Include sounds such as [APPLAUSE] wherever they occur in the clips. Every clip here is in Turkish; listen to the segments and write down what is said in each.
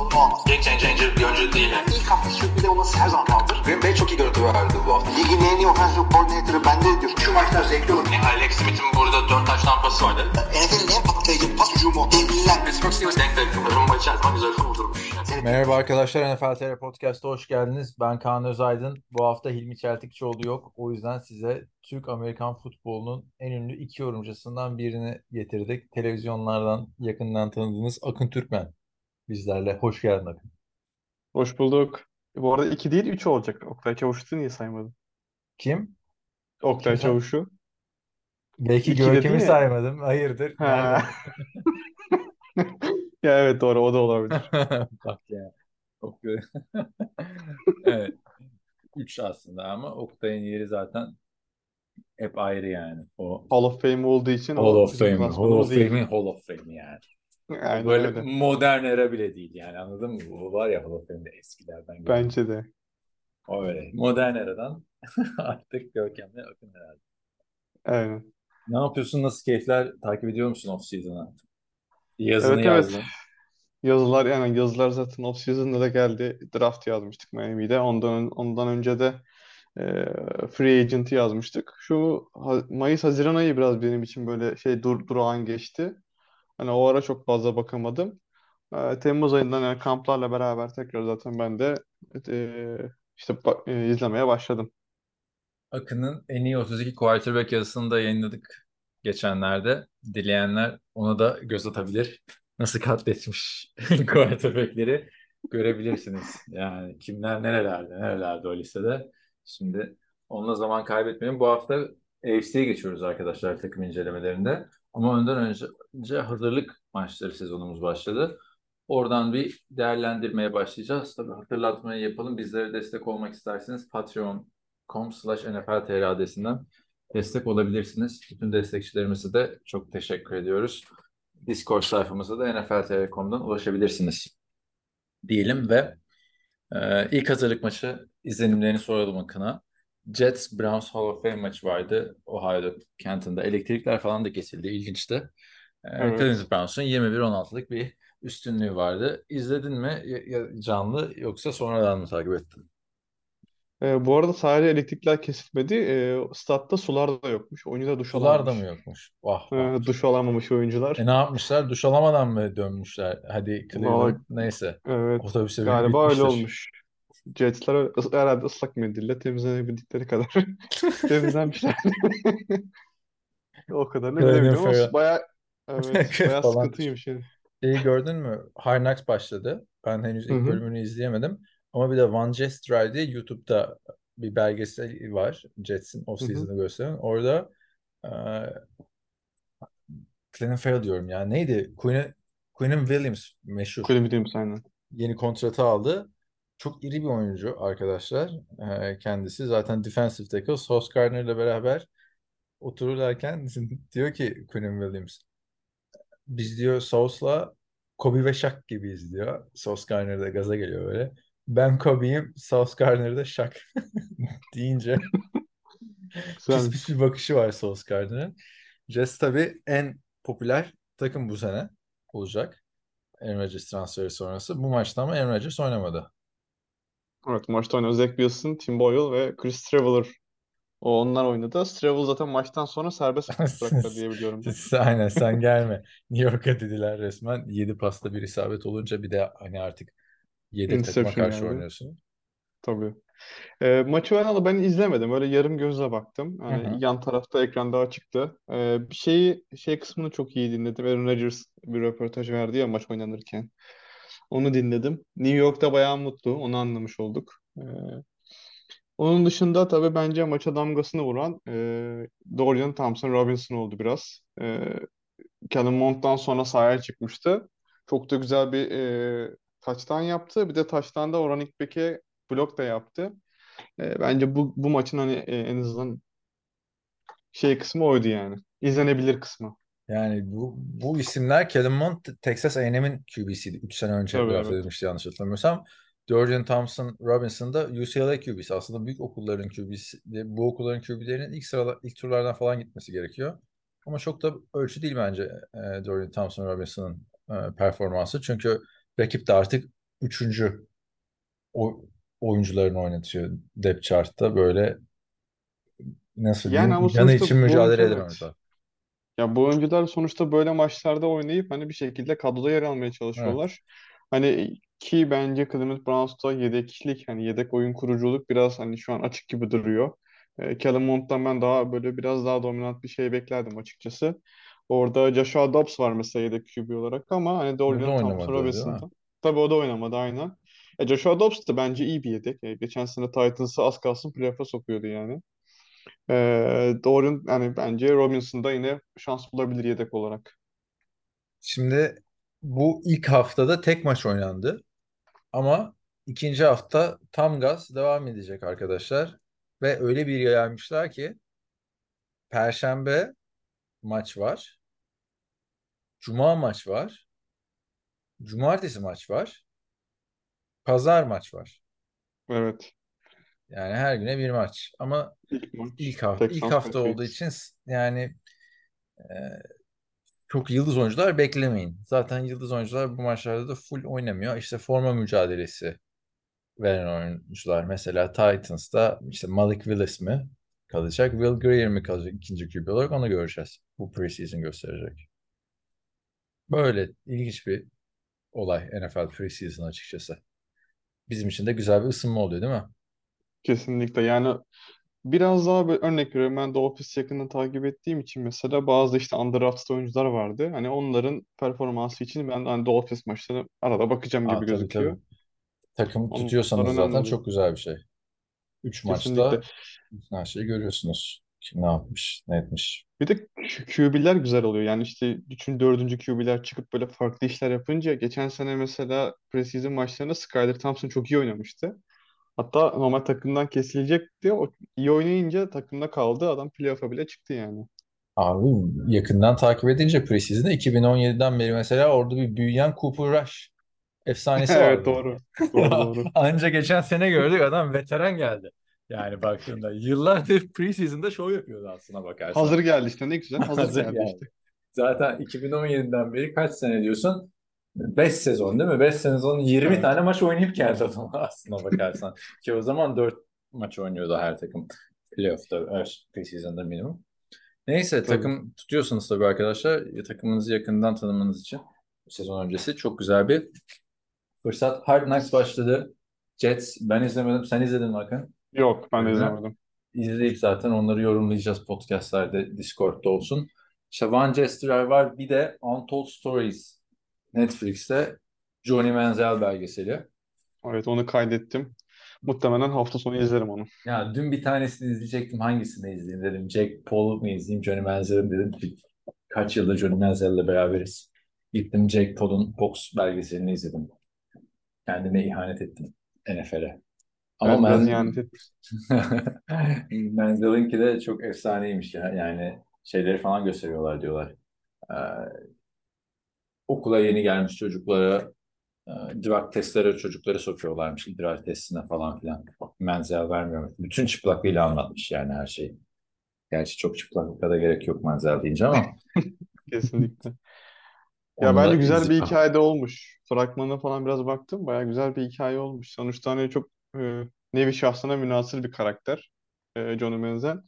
sorunu olmaz. Game changer bir oyuncu değil. Yani. İlk hafta sürpriz olması her zaman kaldır. Green Bay çok iyi görüntü verdi bu hafta. Ligin en iyi offensive coordinator'ı bende diyor. Şu maçlar zevkli olur. Yani Alex Smith'in burada 4 taş tampası vardı. NFL'in en patlayıcı pas hücumu. Devliler. Pittsburgh Steelers denk denk. Rumba içer zaman güzel kurdurmuş. Merhaba arkadaşlar NFL TR Podcast'a hoş geldiniz. Ben Kaan Özaydın. Bu hafta Hilmi Çeltikçioğlu yok. O yüzden size Türk-Amerikan futbolunun en ünlü iki yorumcusundan birini getirdik. Televizyonlardan yakından tanıdığınız Akın Türkmen bizlerle. Hoş geldin Akın. Hoş bulduk. Bu arada 2 değil 3 olacak. Oktay Çavuş'u niye saymadın? Kim? Oktay Kim sen? Çavuş'u. Belki İki dedin Görkem'i ya. saymadım. Hayırdır? Ha. [LAUGHS] Ya evet doğru o da olabilir. [LAUGHS] Bak ya. Çok. [LAUGHS] Evet. Üç aslında ama Oktay'ın yeri zaten hep ayrı yani. O Hall of Fame olduğu için Hall o of bizim Fame. Hall klasmanımız of değil. Fame'in Hall of Fame yani. Aynen Böyle öyle. modern era bile değil yani anladın mı? Bu var ya Fame'de eskilerden gelen. Bence de. O öyle. Modern eradan [LAUGHS] artık Görkem'le Akın herhalde. Aynen. Ne yapıyorsun? Nasıl keyifler? Takip ediyor musun off season'ı? Yazını Evet evet. yazdın. Yazılar yani yazılar zaten off season'da da geldi. Draft yazmıştık Miami'de. Ondan ondan önce de e, free agent'ı yazmıştık. Şu Mayıs Haziran ayı biraz benim için böyle şey dur durağan geçti. Hani o ara çok fazla bakamadım. E, Temmuz ayından yani kamplarla beraber tekrar zaten ben de e, işte e, izlemeye başladım. Akın'ın en iyi 32 quarterback yazısını da yayınladık geçenlerde. Dileyenler ona da göz atabilir. Nasıl katletmiş [LAUGHS] quarterback'leri görebilirsiniz. Yani kimler nerelerde, nerelerde o listede. Şimdi onunla zaman kaybetmeyin. Bu hafta AFC'ye geçiyoruz arkadaşlar takım incelemelerinde. Ama ondan önce, hazırlık maçları sezonumuz başladı. Oradan bir değerlendirmeye başlayacağız. Tabii hatırlatmayı yapalım. Bizlere destek olmak isterseniz patreon.com slash NFL adresinden destek olabilirsiniz. Bütün destekçilerimize de çok teşekkür ediyoruz. Discord sayfamıza da nfl.com.'dan ulaşabilirsiniz. Diyelim ve e, ilk hazırlık maçı izlenimlerini soralım Akın'a. Jets Browns Hall of Fame maçı vardı. Ohio'da, Canton'da. Elektrikler falan da kesildi. İlginçti. E, Evet. Cleveland Browns'un 21-16'lık bir üstünlüğü vardı. İzledin mi canlı yoksa sonradan mı takip ettin? E, bu arada sadece elektrikler kesilmedi. E, statta sular da yokmuş. Oyuncular duş Sular da alamamış. mı yokmuş? Vah E, duş alamamış oyuncular. E ne yapmışlar? Duş alamadan mı dönmüşler? Hadi Cleveland Vallahi neyse. evet Otobüse galiba öyle olmuş. Jetsler öyle- herhalde ıslak mendille temizlenebildikleri kadar [LAUGHS] temizlenmişler. [LAUGHS] O kadarını Cleveland bilemiyorum ama Farrell baya [LAUGHS] evet baya falan. sıkıntıymış yani. Şeyi gördün mü? Knocks başladı. Ben henüz ilk bölümünü izleyemedim. Ama bir de Van Jestry diye YouTube'da bir belgesel var. Jets'in off-season'ı gösteren. Orada e, Clelin Ferrell diyorum ya. Neydi? Quinn, Quinnen Williams meşhur. Quinn Williams aynen. Yeni kontratı aldı. Çok iri bir oyuncu arkadaşlar. E, kendisi zaten defensive tackle. Sauce Gardner'la beraber otururlarken [LAUGHS] diyor ki Quinnen Williams biz diyor Sauce'la Kobe ve Shaq gibiyiz diyor. Sauce Gardner de gaza geliyor böyle. Ben Kobe'yim, Sauce Gardner de Shaq [LAUGHS] deyince [LAUGHS] pis pis bir bakışı var Sauce Gardner'ın. Jets tabii en popüler takım bu sene olacak. Aaron Rodgers transferi sonrası. Bu maçta ama Aaron Rodgers oynamadı. Evet maçta oynadı. Zach Wilson, Tim Boyle ve Chris Traveler. O onlar oynadı. Travel zaten maçtan sonra serbest [LAUGHS] bıraktılar diye biliyorum. Aynen sen gelme. [LAUGHS] New York'a dediler resmen. 7 pasta bir isabet olunca bir de hani artık yedek takıma Interception karşı geldi. oynuyorsun. Tabii. Ee, maçı ben ben izlemedim. Öyle yarım gözle baktım. Yani yan tarafta ekranda açıktı. Ee, bir şeyi şey kısmını çok iyi dinledim. Aaron Rodgers bir röportaj verdi ya maç oynanırken. Onu dinledim. New York'ta bayağı mutlu. Onu anlamış olduk. Ee, onun dışında tabii bence maça damgasını vuran e, Dorian Thompson-Robinson oldu biraz. Ee, Kellen Mond'dan sonra sahaya çıkmıştı. Çok da güzel bir e, touchdown yaptı. Bir de touchdown'da Oran İkbek'e blok da yaptı. E, bence bu bu maçın hani e, en azından şey kısmı oydu yani. İzlenebilir kısmı. Yani bu, bu isimler Kellen Mond Texas A&M'in QB'siydi. 3 sene önce Tabii draft evet. edilmişti yanlış hatırlamıyorsam. Dorian Thompson Robinson da UCLA QB'si. Aslında büyük okulların QB'si. Bu okulların QB'lerinin ilk sıralar, ilk turlardan falan gitmesi gerekiyor. Ama çok da ölçü değil bence e, Dorian Thompson Robinson'ın e, performansı. Çünkü rakip de artık üçüncü o, oyuncularını oynatıyor depth chart'ta böyle nasıl Yani diyeyim yanı için bu mücadele evet. orada. Ya bu oyuncular sonuçta böyle maçlarda oynayıp hani bir şekilde kadroda yer almaya Evet. çalışıyorlar. Hani ki bence Cleveland Browns'ta yedeklik hani yedek oyun kuruculuk biraz hani şu an açık gibi duruyor. E, Kellen Mond'dan ben daha böyle biraz daha dominant bir şey beklerdim açıkçası. Orada Joshua Dobbs var mesela yedek QB olarak ama hani O da Dorian Thompson oynamadı değil mi? Robinson'da. Tabii o da oynamadı aynen. E, Joshua Dobbs da bence iyi bir yedek. E, geçen sene Titans'ı az kalsın playoff'a sokuyordu yani. Ee, Dorian yani bence Robinson da yine şans bulabilir yedek olarak. Şimdi bu ilk haftada tek maç oynandı. Ama ikinci hafta tam gaz devam edecek arkadaşlar. Ve öyle bir yaymışlar ki Perşembe maç var. Cuma maç var. Cumartesi maç var. Pazar maç var. Evet. Yani her güne bir maç. Ama İlk maç ilk hafta ilk hafta olduğu için yani e, çok yıldız oyuncular beklemeyin. Zaten yıldız oyuncular bu maçlarda da full oynamıyor. İşte forma mücadelesi veren oyuncular. Mesela Titans'ta işte Malik Willis mi kalacak, Will Greer mi kalacak ikinci QB olarak onu göreceğiz. Bu preseason gösterecek. Böyle ilginç bir olay NFL preseason açıkçası. Bizim için de güzel bir ısınma oluyor değil mi? Kesinlikle. Yani biraz daha böyle örnek veriyorum. Ben The Office yakından takip ettiğim için mesela bazı işte undrafted oyuncular vardı. Hani onların performansı için ben hani The Office maçlarına arada bakacağım Aa, gibi tabii gözüküyor. tabii. Takım Onlar tutuyorsanız önemli zaten oluyor. çok güzel bir şey. Üç Kesinlikle. maçta her şeyi görüyorsunuz. Kim ne yapmış, ne etmiş. Bir de Q- QB'ler güzel oluyor. Yani işte üçün dördüncü QB'ler çıkıp böyle farklı işler yapınca geçen sene mesela preseason maçlarında Skyler Thompson çok iyi oynamıştı. Hatta normal takımdan kesilecekti. O iyi oynayınca takımda kaldı. Adam playoff'a bile çıktı yani. Abi yakından takip edince preseason'da 2017'den beri mesela orada bir büyüyen Cooper Rush efsanesi [LAUGHS] Evet vardı. doğru. Doğru [LAUGHS] doğru. Anca geçen sene gördük adam veteran geldi. Yani baktığında yıllardır preseason'da şov yapıyordu aslına bakarsan. Hazır geldi işte ne güzel. Hazır [LAUGHS] Hazır geldi geldi. işte. Zaten 2017'den beri kaç sene diyorsun? 5 sezon değil mi? 5 sezon 20 Evet. tane maç oynayıp geldi adam [LAUGHS] aslına bakarsan. Ki o zaman 4 maç oynuyordu her takım. Playoff'ta, evet, preseason'da minimum. Neyse Tabii. takım tutuyorsunuz tabii arkadaşlar. Takımınızı yakından tanımanız için sezon öncesi çok güzel bir fırsat. Hard Knocks başladı. Jets ben izlemedim. Sen izledin mi Hakan? Yok ben de izlemedim. İzleyip zaten onları yorumlayacağız podcastlerde, Discord'da olsun. İşte Van Jester var. Bir de Untold Stories Netflix'te Johnny Manziel belgeseli. Evet onu kaydettim. Muhtemelen hafta sonu izlerim onu. Ya dün bir tanesini izleyecektim. Hangisini izleyeyim dedim. Jack Paul'u mu izleyeyim, Johnny Manziel'i dedim. Kaç yıldır Johnny Manziel'le beraberiz. Gittim Jack Paul'un box belgeselini izledim. Kendime ihanet ettim NFL'e. Ama biraz Manziel- ihanet ettim. [LAUGHS] Manziel'inki de çok efsaneymiş ya. Yani şeyleri falan gösteriyorlar diyorlar. Ee, okula yeni gelmiş çocuklara e, drug testlere çocukları sokuyorlarmış. İdrar testine falan filan. Menzel vermiyor. Bütün çıplaklığıyla anlatmış yani her şeyi. Gerçi çok çıplaklıkla da gerek yok Menzel deyince ama [LAUGHS] Kesinlikle. Ya bence güzel bir izleyip- hikaye de olmuş. Fragmanına falan biraz baktım. Baya güzel bir hikaye olmuş. Sonuçta hani çok e, nevi şahsına münhasır bir karakter. E, Johnny Manziel.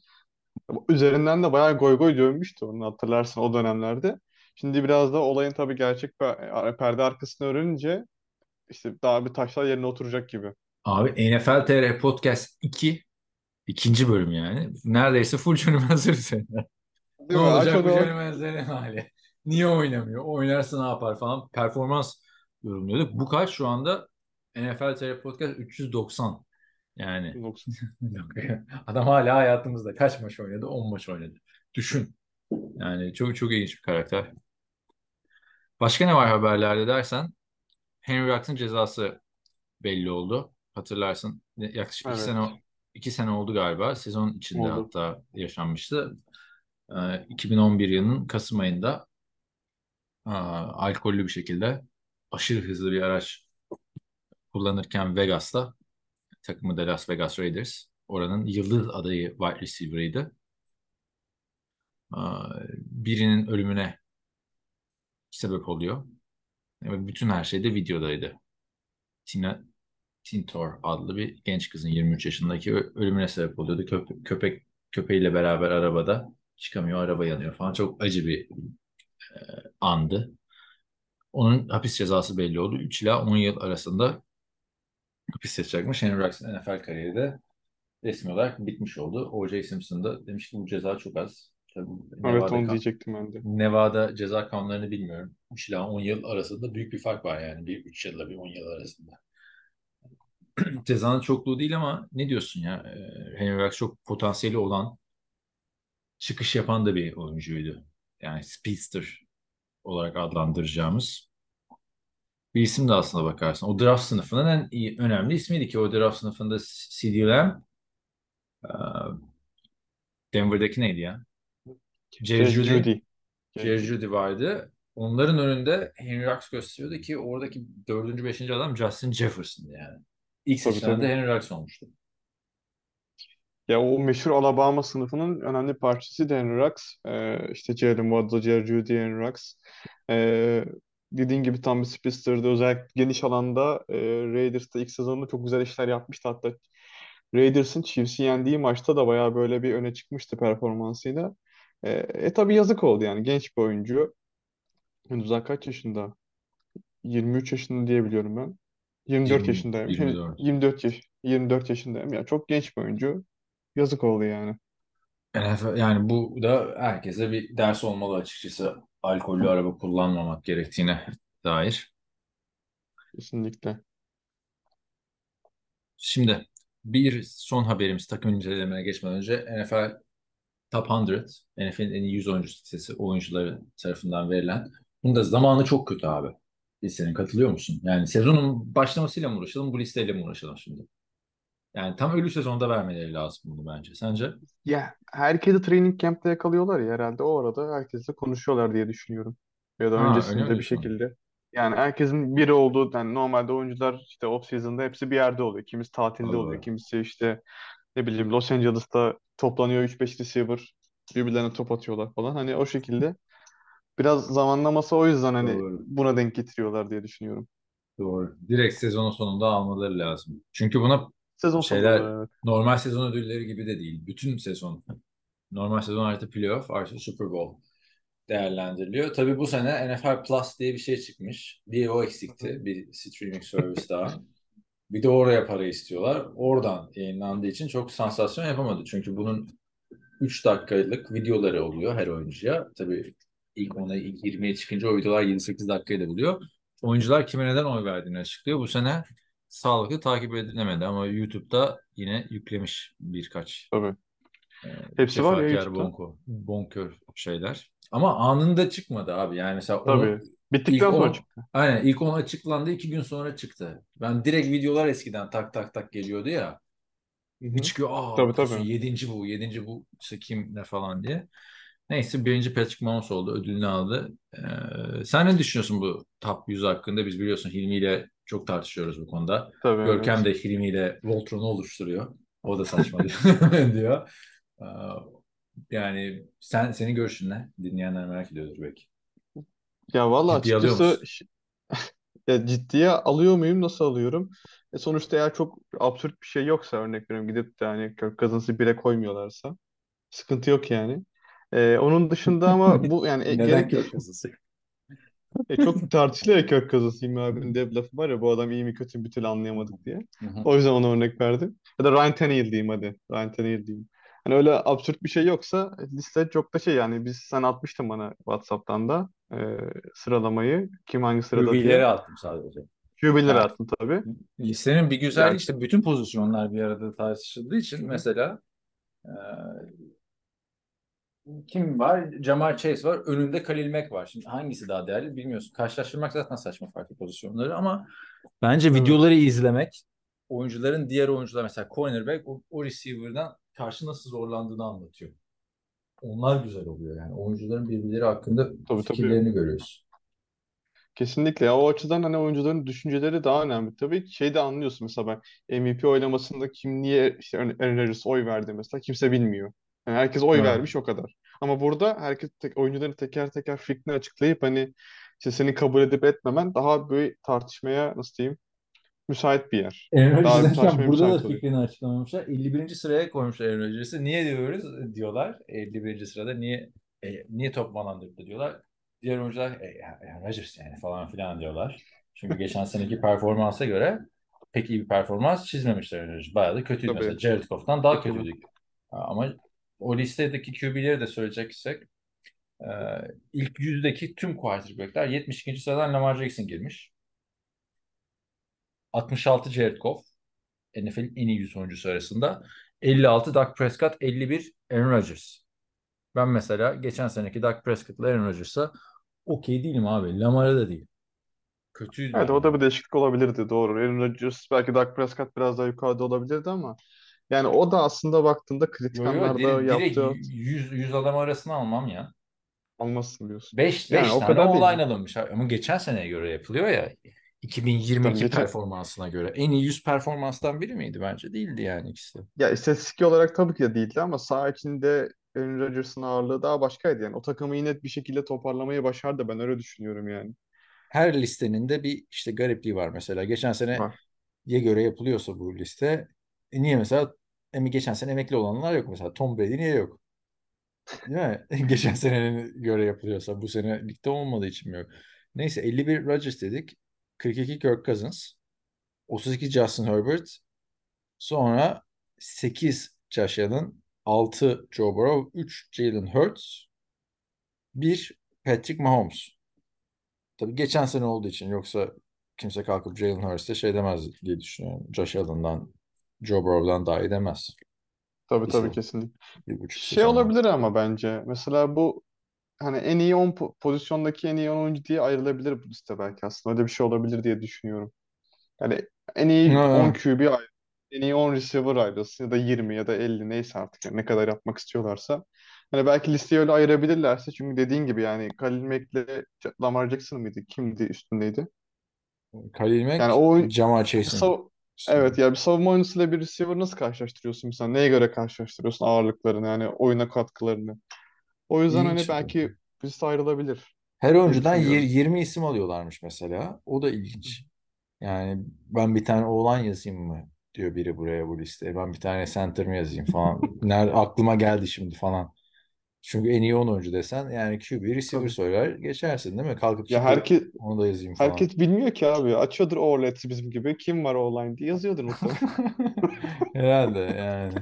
Üzerinden de bayağı goy goy dönmüştü onu hatırlarsın o dönemlerde. Şimdi biraz da olayın tabii gerçek pe- perde arkasını öğrenince işte daha bir taşlar yerine oturacak gibi. Abi NFL TR Podcast 2 ikinci bölüm yani. Neredeyse full Manziel üzerine. Ne olacak bu. Johnny Manziel'in hali? Niye oynamıyor? Oynarsa ne yapar falan. Performans yorumluyorduk. Bu kaç şu anda? NFL TR Podcast 390. Yani [LAUGHS] adam hala hayatımızda kaç maç oynadı? 10 maç oynadı. Düşün. Yani çok çok ilginç bir karakter. Başka ne var haberlerde dersen Henry Ruggs'ın cezası belli oldu. Hatırlarsın. Yaklaşık iki Evet. sene iki sene oldu galiba. Sezon içinde Oldu. hatta yaşanmıştı. Ee, 2011 yılının Kasım ayında aa, alkollü bir şekilde aşırı hızlı bir araç kullanırken Vegas'ta takımı da Las Vegas Raiders. Oranın yıldız adayı wide receiver'ıydı. Aa, Birinin ölümüne sebep oluyor. Ve bütün her şey de videodaydı. Tina Tintor adlı bir genç kızın 23 yaşındaki ölümüne sebep oluyordu. Köp- köpek köpeğiyle beraber arabada çıkamıyor, araba yanıyor falan. Çok acı bir e, andı. Onun hapis cezası belli oldu. 3 ila 10 yıl arasında hapis yatacakmış. Henry Ruggs'ın NFL kariyeri de resmi olarak bitmiş oldu. O.J. Simpson da demiş ki bu ceza çok az. Tabii Evet Nevada, onu diyecektim ben de. Nevada ceza kanunlarını bilmiyorum. 3 ila 10 yıl arasında büyük bir fark var yani. Bir 3 yılla bir 10 yıl arasında. [CLEARS THROAT] Cezanın çokluğu değil ama ne diyorsun ya? Ee, Henry Ruggs çok potansiyeli olan, çıkış yapan da bir oyuncuydu. Yani speedster olarak adlandıracağımız bir isim de aslında bakarsın. O draft sınıfının en iyi, önemli ismiydi ki o draft sınıfında C.D. Lamb, Denver'daki neydi ya? Jerry. Judy. Jerry vardı. Onların önünde Henry Ruggs gösteriyordu ki oradaki dördüncü, beşinci adam Justin Jefferson'dı yani. İlk Tabii, seçilen de tabii. Henry Ruggs olmuştu. Ya o meşhur Alabama sınıfının önemli parçası da Henry Ruggs. Ee, işte Jalen Waddle, Jerry Henry Ruggs. Ee, dediğin gibi tam bir speedster'dı. Özellikle geniş alanda e, Raiders'ta ilk sezonunda çok güzel işler yapmıştı. Hatta Raiders'ın Chiefs'i yendiği maçta da bayağı böyle bir öne çıkmıştı performansıyla. Ee, e tabii yazık oldu yani genç bir oyuncu. Henüz daha kaç yaşında? 23 yaşında diye biliyorum ben. 24 20, yaşındaymış. Yani 24. 24 yaş 24 yaşındayım. Ya çok genç bir oyuncu. Yazık oldu yani. NFL, yani bu da herkese bir ders olmalı açıkçası. Alkollü araba kullanmamak gerektiğine dair. Kesinlikle. Şimdi bir son haberimiz takım incelemeye geçmeden önce NFL Top 100, NFL'in en iyi 100 oyuncu listesi oyuncuları tarafından verilen. Bunun da zamanı çok kötü abi. Listenin katılıyor musun? Yani sezonun başlamasıyla mı uğraşalım, bu listeyle mi uğraşalım şimdi? Yani tam ölü sezonda vermeleri lazım bunu bence. Sence? Ya herkesi training camp'te yakalıyorlar ya herhalde o arada herkesle konuşuyorlar diye düşünüyorum. Ya da Ha, öncesinde bir diyorsun? şekilde. Yani herkesin biri olduğu yani normalde oyuncular işte off season'da hepsi bir yerde oluyor. Kimisi tatilde oluyor. Doğru. Kimisi işte ne bileyim Los Angeles'ta toplanıyor 3-5 receiver birbirlerine top atıyorlar falan. Hani o şekilde biraz zamanlaması o yüzden hani Doğru. buna denk getiriyorlar diye düşünüyorum. Doğru. Direkt sezonun sonunda almaları lazım. Çünkü buna Sezon şeyler sonunda evet. normal sezon ödülleri gibi de değil. Bütün sezon. Normal sezon artı playoff artı Super Bowl değerlendiriliyor. Tabii bu sene NFL Plus diye bir şey çıkmış. Bir o eksikti. Bir streaming service daha. [LAUGHS] Bir de oraya para istiyorlar. Oradan yayınlandığı için çok sansasyon yapamadı. Çünkü bunun 3 dakikalık videoları oluyor her oyuncuya. Tabii ilk 10'a, ilk 20'ye çıkınca o videolar 7-8 dakikayı da buluyor. Oyuncular kime neden oy verdiğini açıklıyor. Bu sene sağlıklı takip edilemedi ama YouTube'da yine yüklemiş birkaç Tabii. e, Hepsi var ya YouTube'da. bonko, bonkör şeyler. Ama anında çıkmadı abi. Yani mesela onu Tabii. Bittikten ilk sonra 10 çıktı. aynen ilk 10 açıklandı. iki gün sonra çıktı. Ben direkt videolar eskiden tak tak tak geliyordu ya. Hı hı. Bir çıkıyor aa Tabii tabii. yedinci bu, yedinci bu işte kim ne falan diye. Neyse birinci Patrick Mahomes oldu. Ödülünü aldı. Ee, sen ne düşünüyorsun bu top 100 hakkında? Biz biliyorsun Hilmi ile çok tartışıyoruz bu konuda. Tabii Görkem evet. de Hilmi ile Voltron'u oluşturuyor. O da saçma [LAUGHS] diyor. Ee, yani sen senin görüşün ne? Dinleyenler merak ediyordur belki. Ya valla Ciddiye alıyor açıkçası musun? ş- [LAUGHS] ya ciddiye alıyor muyum? Nasıl alıyorum? E sonuçta eğer çok absürt bir şey yoksa örnek veriyorum gidip de hani Kirk Cousins'ı bire koymuyorlarsa sıkıntı yok yani. E, onun dışında ama [LAUGHS] bu yani e, Neden gerek Cousins? e, çok tartışılıyor ya Kirk Cousins Hilmi abinin de bir lafı var ya bu adam iyi mi kötü mü bir türlü anlayamadık diye. Hı hı. O yüzden ona örnek verdim. Ya da Ryan Tannehill diyeyim hadi. Ryan Tannehill diyeyim. Hani öyle absürt bir şey yoksa liste çok da şey yani biz sen atmıştın bana WhatsApp'tan da e, sıralamayı kim hangi sırada QB'leri diye. attım sadece. QB'leri Yani attın tabii. listenin bir güzelliği Yani işte bütün pozisyonlar bir arada tartışıldığı için mesela e, kim var? Jamal Chase var. Önünde Khalil Mack var. Şimdi hangisi daha değerli bilmiyorsun. Karşılaştırmak zaten saçma farklı pozisyonları ama bence evet. videoları izlemek oyuncuların diğer oyuncular mesela cornerback o, o receiver'dan karşı nasıl zorlandığını anlatıyor. Onlar güzel oluyor yani. Oyuncuların birbirleri hakkında Tabii tabii. fikirlerini görüyoruz. Kesinlikle. Ya, o açıdan hani oyuncuların düşünceleri daha önemli. Tabii şey de anlıyorsun mesela ben MVP oylamasında kim niye işte Aaron Aaron Rodgers oy verdi mesela kimse bilmiyor. Yani herkes oy Ha. vermiş o kadar. Ama burada herkes tek, oyuncuların teker teker fikrini açıklayıp hani işte seni kabul edip etmemen daha böyle tartışmaya nasıl diyeyim müsait bir yer. Aaron Daha burada da oluyor. fikrini açıklamamışlar. 51. sıraya koymuşlar Aaron Rodgers'ı. Niye diyoruz diyorlar. 51. sırada niye e, niye top 100'da diyorlar. Diğer oyuncular e, Aaron Rodgers yani falan filan diyorlar. Çünkü geçen seneki performansa göre pek iyi bir performans çizmemişler Aaron Rodgers. Bayağı da kötüydü Tabii. mesela. Jared Goff'tan daha Tabii. kötüydü. Ama o listedeki QB'leri de söyleyeceksek e, ilk yüzdeki tüm quarterback'ler 72. sıradan Lamar Jackson girmiş. 66 Jared Goff. NFL'in en iyi 100 oyuncusu arasında. 56 Dak Prescott, 51 Aaron Rodgers. Ben mesela geçen seneki Dak Prescott'la Aaron Rodgers'a okey değilim abi. Lamar'a da değil. Kötüydü Evet yani. o da bir değişiklik olabilirdi doğru. Aaron Rodgers belki Dak Prescott biraz daha yukarıda olabilirdi ama yani o da aslında baktığında kritik Yo, yo, anlarda direkt, direkt yaptığı 100, 100 adam arasına almam ya. almazsın diyorsun. 5 Yani 5 o tane kadar değil. online alınmış. Ama geçen seneye göre yapılıyor ya. 2022 Tabii performansına göre. En iyi 100 performanstan biri miydi bence? Değildi yani ikisi. Ya istatistik olarak tabii ki de değildi ama saha içinde Aaron Rodgers'ın ağırlığı daha başkaydı yani. O takımı yine bir şekilde toparlamayı başardı ben öyle düşünüyorum yani. Her listenin de bir işte garipliği var mesela. Geçen sene Var. ye göre yapılıyorsa bu liste e niye mesela emi geçen sene emekli olanlar yok mesela Tom Brady niye yok? Değil mi? [LAUGHS] Geçen senenin göre yapılıyorsa bu sene ligde olmadığı için mi yok? Neyse 51 Rodgers dedik. 42 Kirk Cousins. 32 Justin Herbert. Sonra 8 Josh Allen. 6 Joe Burrow. 3 Jalen Hurts. 1 Patrick Mahomes. Tabii geçen sene olduğu için yoksa kimse kalkıp Jalen Hurts'e şey demez diye düşünüyorum. Josh Allen'dan, Joe Burrow'dan daha iyi demez. Tabii tabii kesinlikle. bir buçuk Şey olabilir ama bence mesela bu hani en iyi 10 po- pozisyondaki en iyi 10 oyuncu diye ayrılabilir bu liste belki aslında. Öyle bir şey olabilir diye düşünüyorum. Yani en iyi 10 Ha, QB ayrı, en iyi 10 receiver ayrılsın ya da 20 ya da 50 neyse artık yani ne kadar yapmak istiyorlarsa. Hani belki listeyi öyle ayırabilirlerse çünkü dediğin gibi yani Khalil Mack'le Lamar Jackson mıydı? Kimdi üstündeydi? Khalil Mack, Yani o oyun- Jamar bir Chase'in sav- üstünde. evet ya bir savunma oyuncusuyla bir receiver nasıl karşılaştırıyorsun mesela? Neye göre karşılaştırıyorsun ağırlıklarını yani oyuna katkılarını? O yüzden hani İlginç. belki liste ayrılabilir Her oyuncudan yir- düşünüyorum. 20 isim alıyorlarmış mesela. O da ilginç. Yani ben bir tane oğlan yazayım mı diyor biri buraya bu listeye. Ben bir tane center mi yazayım falan. [LAUGHS] Nerede aklıma geldi şimdi falan. Çünkü en iyi 10 oyuncu desen yani QB receiver Tabii. söyler geçersin değil mi? Kalkıp Ya herkes onu da yazayım falan. herkes bilmiyor ki abi. Açıyordur Orlet'i bizim gibi. Kim var online diye yazıyordur muhtemelen. [LAUGHS] Herhalde yani.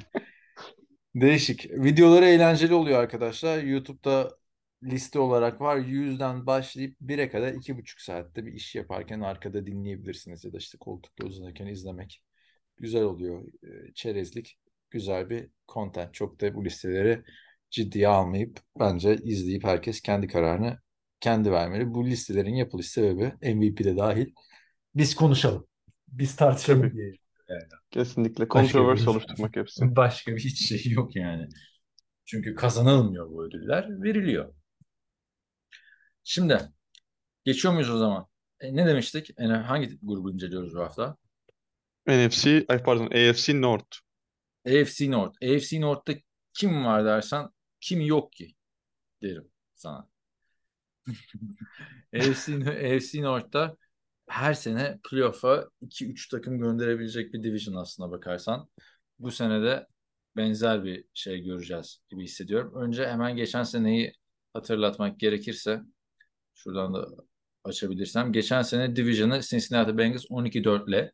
Değişik. Videoları eğlenceli oluyor arkadaşlar. YouTube'da liste olarak var. 100'den başlayıp 1'e kadar 2,5 saatte bir iş yaparken arkada dinleyebilirsiniz ya da işte koltukta uzanırken izlemek güzel oluyor. Ee, Çerezlik güzel bir content. Çok da bu listeleri ciddiye almayıp bence izleyip herkes kendi kararını kendi vermeli. Bu listelerin yapılış sebebi MVP de dahil. Biz konuşalım. Biz tartışalım Tabii. diye. Yani. Kesinlikle. Controversy oluşturmak hepsi. başka bir hiç şey yok yani. Çünkü kazanılmıyor bu ödüller, veriliyor. Şimdi geçiyor muyuz o zaman? E, ne demiştik? Yani hangi grubu inceliyoruz bu hafta? NFC, ay pardon, AFC North. AFC North. AFC North'ta kim var dersen kim yok ki derim sana. [LAUGHS] AFC, AFC North'ta her sene playoff'a 2-3 takım gönderebilecek bir division aslına bakarsan. Bu sene de benzer bir şey göreceğiz gibi hissediyorum. Önce hemen geçen seneyi hatırlatmak gerekirse şuradan da açabilirsem. Geçen sene Division'ı Cincinnati Bengals 12-4 ile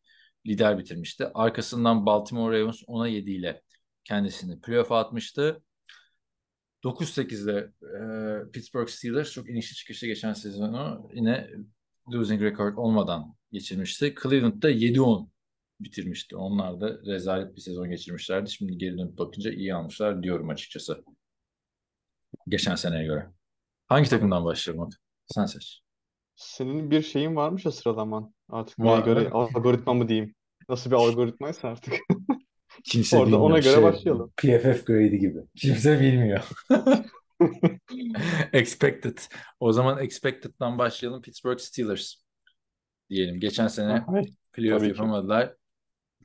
lider bitirmişti. Arkasından Baltimore Ravens 10'a 7 ile kendisini playoff'a atmıştı. 9-8'de e, Pittsburgh Steelers çok inişli çıkışlı geçen sezonu yine losing record olmadan geçirmişti. Cleveland'da 7-10 bitirmişti. Onlar da rezalet bir sezon geçirmişlerdi. Şimdi geri dönüp bakınca iyi almışlar diyorum açıkçası. Geçen seneye göre. Hangi takımdan başlayalım? Sen seç. Senin bir şeyin varmış ya sıralaman. Artık neye Var, göre algoritma mı diyeyim? Nasıl bir algoritmaysa artık. Kimse [LAUGHS] Orada ona bilmiyor. göre Şey, başlayalım. PFF grade'i gibi. Kimse bilmiyor. [LAUGHS] [LAUGHS] Expected. O zaman expected'dan başlayalım. Pittsburgh Steelers diyelim. Geçen sene playoff yapamadılar.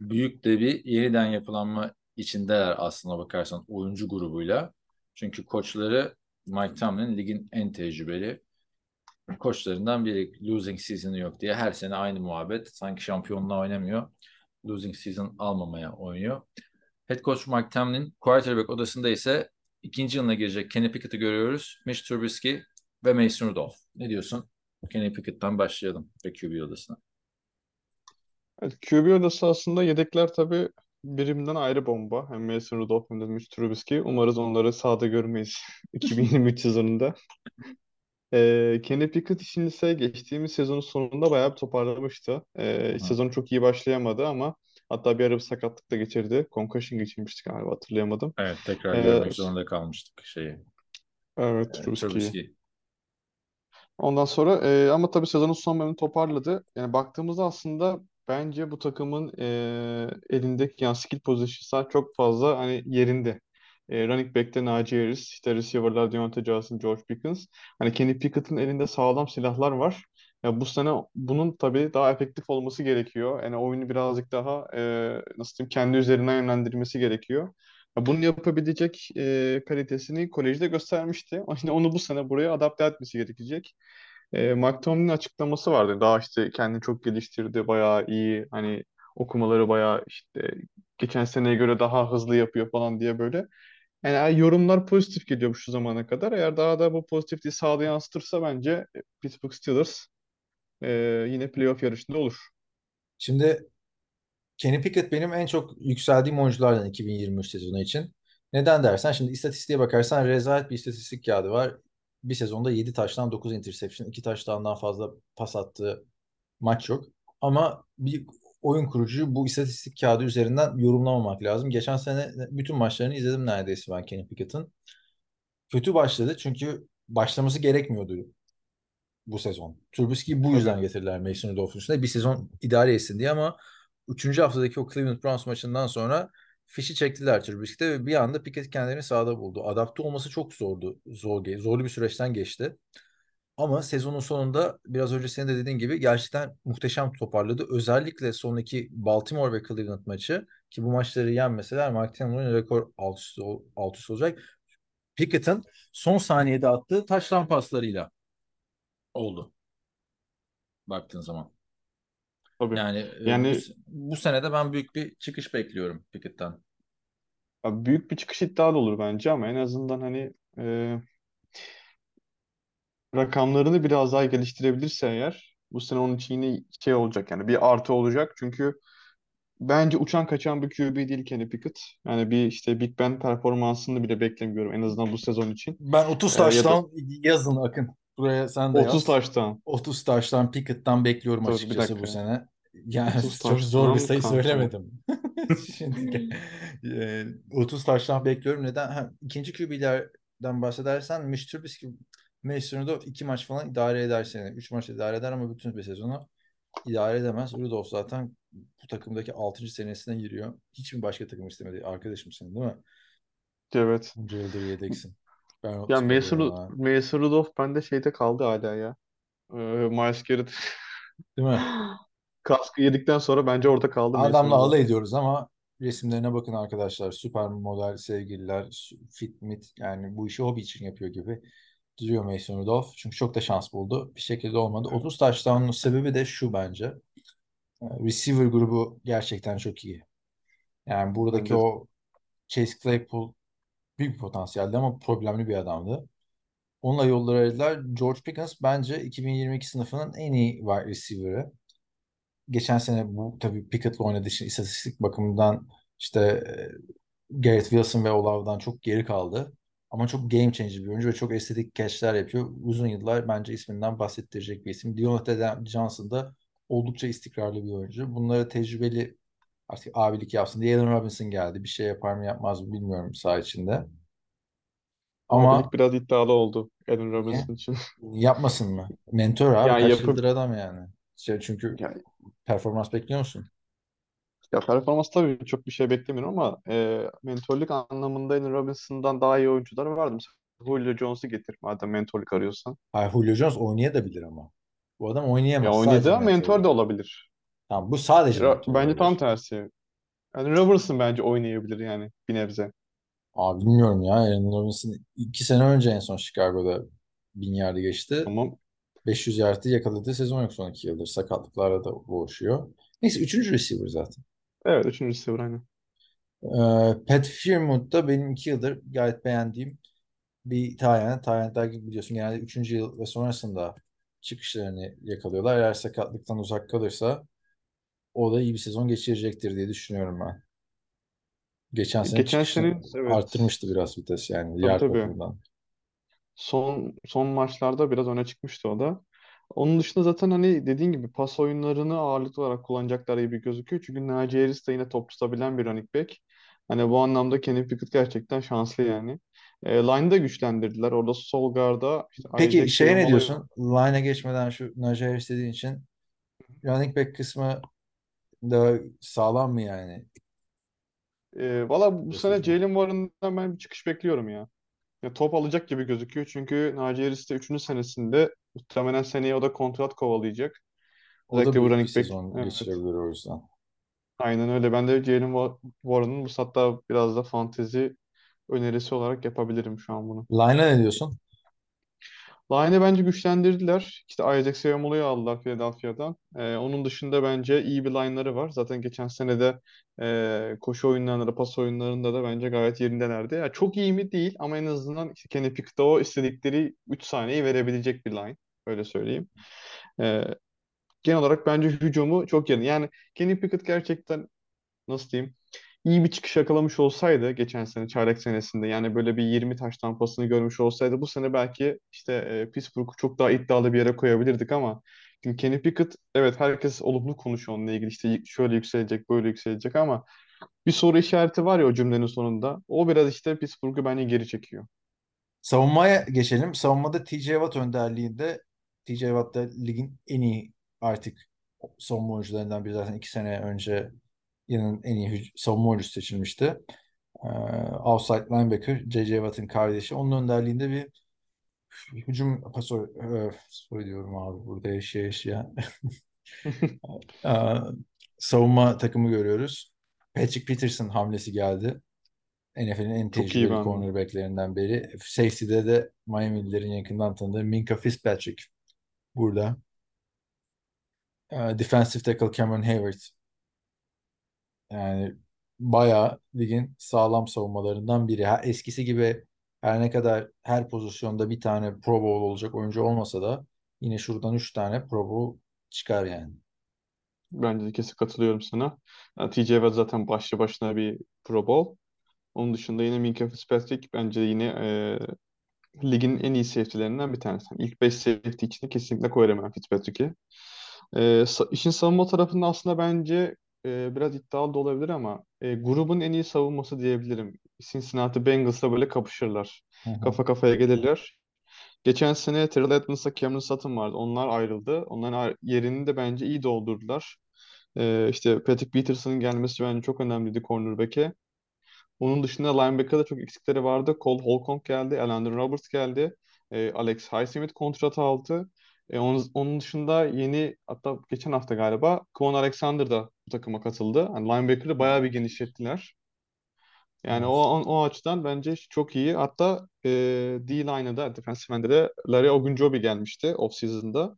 Büyük de bir yeniden yapılanma içindeler aslına bakarsan oyuncu grubuyla. Çünkü koçları Mike Tomlin ligin en tecrübeli koçlarından biri. Losing season'ı yok diye her sene aynı muhabbet. Sanki şampiyonluğa oynamıyor. Losing season almamaya oynuyor. Head coach Mike Tomlin, quarterback odasında ise ikinci yılına girecek Kenny Pickett'ı görüyoruz. Mitch Trubisky ve Mason Rudolph. Ne diyorsun? Kenny Pickett'tan başlayalım ve QB odasına. Evet, QB odası aslında yedekler tabii birimden ayrı bomba. Hem Mason Rudolph hem de Mitch Trubisky. Umarız onları sahada görmeyiz [LAUGHS] 2023 sezonunda. Ee, Kenny Pickett için ise geçtiğimiz sezonun sonunda bayağı bir toparlamıştı. Ee, Hı. sezonu çok iyi başlayamadı ama hatta bir ara bir sakatlık da geçirdi. Concussion geçirmiştik galiba hatırlayamadım. Evet tekrar Ee, görmek zorunda kalmıştık şeyi. Evet e, Trubisky'yi. Trubisky. Ondan sonra e, ama tabii sezonun son bölümünü toparladı. Yani baktığımızda aslında bence bu takımın e, elindeki yani skill position'lar çok fazla hani yerinde. E, running back'te Najee Harris, işte receiver'lar Deontay Johnson, George Pickens. Hani Kenny Pickett'ın elinde sağlam silahlar var. Ya bu sene bunun tabii daha efektif olması gerekiyor. Yani oyunu birazcık daha e, nasıl diyeyim kendi üzerinden yönlendirmesi gerekiyor. Ya bunu yapabilecek e, kalitesini kolejde göstermişti. [LAUGHS] Yine onu bu sene buraya adapte etmesi gerekecek. E, Mike Tomlin'in açıklaması vardı. Daha işte kendini çok geliştirdi, bayağı iyi. Hani okumaları bayağı işte geçen seneye göre daha hızlı yapıyor falan diye böyle. Yani yorumlar pozitif geliyormuş şu zamana kadar. Eğer daha da bu pozitifliği sahada yansıtırsa bence e, Pittsburgh Steelers e, yine playoff yarışında olur. Şimdi Kenny Pickett benim en çok yükseldiğim oyunculardan 2023 sezonu için. Neden dersen şimdi istatistiğe bakarsan rezalet bir istatistik kağıdı var. Bir sezonda 7 taştan 9 interception, 2 taştan fazla pas attığı maç yok. Ama bir oyun kurucuyu bu istatistik kağıdı üzerinden yorumlamamak lazım. Geçen sene bütün maçlarını izledim neredeyse ben Kenny Pickett'ın. Kötü başladı çünkü başlaması gerekmiyordu bu sezon. Trubisky'yi bu yüzden getirdiler Mason Rudolph'un üstüne. Bir sezon idare etsin diye ama 3. haftadaki o Cleveland Browns maçından sonra fişi çektiler Trubisky'de ve bir anda Pickett kendini sahada buldu. Adapte olması çok zordu. Zor, zorlu bir süreçten geçti. Ama sezonun sonunda biraz önce senin de dediğin gibi gerçekten muhteşem toparladı. Özellikle sonraki Baltimore ve Cleveland maçı ki bu maçları yenmeseler Mike Tomlin'in rekor alt üst, alt üst olacak. Pickett'ın son saniyede attığı taştan paslarıyla oldu. Baktığın zaman. Tabii. Yani, e, Yani- bu, bu senede ben büyük bir çıkış bekliyorum Pickett'ten. Büyük bir çıkış iddia da olur bence ama en azından hani e, rakamlarını biraz daha geliştirebilirse eğer bu sene onun için yine şey olacak yani bir artı olacak çünkü bence uçan kaçan bir QB değil Kenny Pickett. Yani bir işte Big Ben performansını bile beklemiyorum en azından bu sezon için. Ben 30 Ee, ya da- taştan yazın Akın. Buraya sen de 30 yaz. taştan. 30 taştan Pickett'tan bekliyorum Dur, açıkçası bu sene. Yani 30 [LAUGHS] çok zor bir sayı kaç söylemedim. [LAUGHS] [LAUGHS] Şimdi e, 30 taştan bekliyorum. Neden? Ha, ikinci QB'lerden bahsedersen Mitch Trubisky Mason Rudolph iki maç falan idare eder seni. Üç maç idare eder ama bütün bir sezonu idare edemez. Rudolph zaten bu takımdaki 6. senesine giriyor. Hiç mi başka takım istemedi? Arkadaşım senin değil mi? Evet. Bunca yıldır yedeksin. Ben Ya Roethlisberger'im Mason, ha. Mason Rudolph bende şeyde kaldı hala ya. Ee, Miles Garrett Değil mi? [LAUGHS] kaskı yedikten sonra bence orada kaldı Mason Adamla Rudolph. alay ediyoruz ama resimlerine bakın arkadaşlar. Süper model sevgililer, fit mit yani bu işi hobi için yapıyor gibi duruyor Mason Rudolph. Çünkü çok da şans buldu. Bir şekilde olmadı. 30 taştanın sebebi de şu bence. Ee, Receiver grubu gerçekten çok iyi. Yani buradaki Bence o Chase Claypool büyük bir potansiyeldi ama problemli bir adamdı. Onunla yolları ayırdılar. George Pickens bence 2022 sınıfının en iyi wide receiver'ı. Geçen sene bu tabii Pickett'la oynadığı için istatistik bakımından işte e, Garrett Wilson ve Olavo'dan çok geri kaldı. Ama çok game changer bir oyuncu ve çok estetik catchler yapıyor. Uzun yıllar bence isminden bahsettirecek bir isim. Deontay Johnson da oldukça istikrarlı bir oyuncu. Bunlara tecrübeli artık abilik yapsın diye Allen Robinson geldi. Bir şey yapar mı yapmaz mı bilmiyorum saha içinde. Ama Abilik biraz iddialı oldu Allen Robinson için. yapmasın mı? Mentor abi Yani yapıp- adam yani. Şey, çünkü Yani- performans bekliyor musun? Ya performans tabii çok bir şey beklemiyorum ama e, mentörlük anlamında Allen Robinson'dan daha iyi oyuncular vardı. Mesela Julio Jones'u getir madem mentorluk arıyorsan. Hayır, Julio Jones oynayabilir ama. Bu adam oynayamaz. Ya oynadı ama mentor mentor. da olabilir. Tamam, bu sadece mentor Bence tam olabilir. tersi. Yani Robertson bence oynayabilir yani bir nebze. Abi bilmiyorum ya. Aaron Robinson iki sene önce en son Chicago'da bin yardı geçti. Ama 500 yardı yakaladığı sezon yok son iki yıldır. Sakatlıklarla da boğuşuyor. Neyse üçüncü receiver zaten. evet üçüncü receiver aynı. Ee, Pat Freiermuth da benim iki yıldır gayet beğendiğim bir Tayland. Taylandler gibi biliyorsun genelde üçüncü yıl ve sonrasında çıkışlarını yakalıyorlar. Eğer sakatlıktan uzak kalırsa o da iyi bir sezon geçirecektir diye düşünüyorum ben. Geçen sene Geçen çıkışını sene evet. arttırmıştı biraz vites yani Tabii yard tabii. Son son maçlarda biraz öne çıkmıştı o da. Onun dışında zaten hani dediğin gibi pas oyunlarını ağırlıklı olarak kullanacaklar gibi gözüküyor. Çünkü Najee Harris de yine top tutabilen bir running back. Hani bu anlamda Kenny Pickett gerçekten şanslı yani. E, line'da güçlendirdiler. Orada sol guard'a işte Peki Isaac şeye ne diyorsun? Line'a geçmeden şu Najee Harris dediğin için running back kısmı da sağlam mı yani? E, valla bu sene. Jalen Warren'dan ben bir çıkış bekliyorum ya. Ya top alacak gibi gözüküyor. Çünkü Najee Harris de 3. senesinde muhtemelen seneye o da kontrat kovalayacak. O da Özellikle bu büyük bir running back. sezon Evet. geçirebilir o yüzden. Aynen öyle. Ben de Jalen Wa- Warren'ın bu hatta biraz da fantezi önerisi olarak yapabilirim şu an bunu. Line'a ne diyorsun? Line'ı bence güçlendirdiler. İşte Isaac Seumalo'yu aldılar Philadelphia'dan. Ee, onun dışında bence iyi bir line'ları var. Zaten geçen sene de e, koşu oyunlarında, pas oyunlarında da bence gayet yerindelerdi. Ya çok iyi mi değil ama en azından işte Kenny Pickett'a o istedikleri 3 saniyeyi verebilecek bir line. Öyle söyleyeyim. Ee, genel olarak bence hücumu çok yerinde. Yani Kenny Pickett gerçekten nasıl diyeyim iyi bir çıkış yakalamış olsaydı geçen sene çeyrek senesinde yani böyle bir 20 taş tampasını görmüş olsaydı bu sene belki işte e, Pittsburgh'u çok daha iddialı bir yere koyabilirdik ama Kenny Pickett evet herkes olumlu konuşuyor onunla ilgili işte şöyle yükselecek böyle yükselecek ama bir soru işareti var ya o cümlenin sonunda o biraz işte Pittsburgh'u bence geri çekiyor. Savunmaya geçelim. Savunmada TJ Watt önderliğinde TJ Watt da ligin en iyi artık savunma oyuncularından biri zaten iki sene önce yılın en iyi savunma oyuncusu seçilmişti. Ee, outside linebacker J.J. Watt'ın kardeşi. Onun önderliğinde bir hücum pasör e, söylüyorum abi burada yaşaya yaşaya [LAUGHS] Ee, savunma takımı görüyoruz. Patrick Peterson hamlesi geldi. NFL'in en tecrübeli cornerbacklerinden biri. Safety'de de Miami'lilerin yakından tanıdığı Minka Fitzpatrick burada. Ee, defensive tackle Cameron Hayward. Yani bayağı ligin sağlam savunmalarından biri. Ha, eskisi gibi her ne kadar her pozisyonda bir tane Pro Bowl olacak oyuncu olmasa da yine şuradan üç tane Pro Bowl çıkar yani. Bence de kesin katılıyorum sana. Yani TJ Watt zaten başlı başına bir Pro Bowl. Onun dışında yine Minka Fitzpatrick bence yine e, ligin en iyi safety'lerinden bir tanesi. Yani İlk 5 safety içinde kesinlikle koyarım ben Fitzpatrick'i. E, işin savunma tarafında aslında bence e, biraz iddialı da olabilir ama e, grubun en iyi savunması diyebilirim. Cincinnati Bengals'la böyle kapışırlar. Hı hı. Kafa kafaya gelirler. Geçen sene Terrell Edmonds'la Cameron Sutton vardı. Onlar ayrıldı. Onların ar- yerini de bence iyi doldurdular. E, işte Patrick Peterson'ın gelmesi bence çok önemliydi cornerback'e. Onun dışında linebacker'da çok eksikleri vardı. Cole Holcomb geldi, Elandon Roberts geldi. E, Alex Highsmith kontrat aldı. E, onun, onun dışında yeni hatta geçen hafta galiba Kwon Alexander da bu takıma katıldı. Yani linebacker'ı bayağı bir genişlettiler. Yani o, Evet. o, o açıdan bence çok iyi. Hatta e, D-line'a da defensive end'e de Larry Ogunjobi gelmişti off-season'da.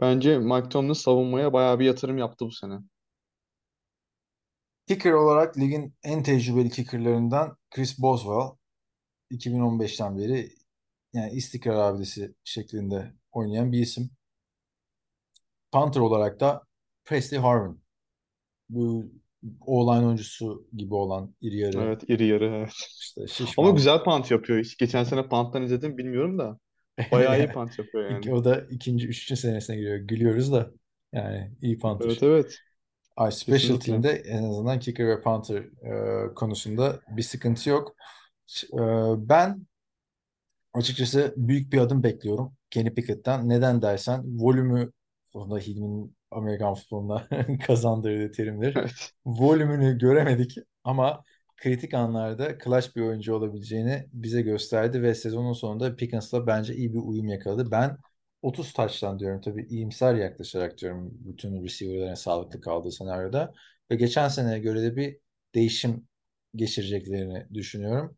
Bence Mike Tomlin savunmaya bayağı bir yatırım yaptı bu sene. Kicker olarak ligin en tecrübeli kickerlarından Chris Boswell 2015'ten beri yani istikrar abidesi şeklinde oynayan bir isim. Punter olarak da Presley Harvin. Bu O-line oyuncusu gibi olan iri yarı Evet, iri yarı. evet. işte Ama şişman. güzel punt yapıyor. Hiç geçen sene punt'tan izledim bilmiyorum da. Bayağı iyi punt yapıyor yani. [LAUGHS] O da ikinci, üçüncü senesine giriyor. Gülüyoruz da yani iyi punter. Evet evet. Ay, special Kesinlikle. team'de en azından kicker ve punter e, konusunda bir sıkıntı yok. E, ben açıkçası büyük bir adım bekliyorum Kenny Pickett'ten. Neden dersen volümü o da Hilmi'nin Amerikan futbolunda [LAUGHS] kazandırdığı terimdir. Evet. Volümünü göremedik ama kritik anlarda clutch bir oyuncu olabileceğini bize gösterdi ve sezonun sonunda Pickens'la bence iyi bir uyum yakaladı. Ben 30 taçtan diyorum tabii iyimser yaklaşarak diyorum bütün receiver'ların sağlıklı kaldığı senaryoda ve geçen seneye göre de bir değişim geçireceklerini düşünüyorum.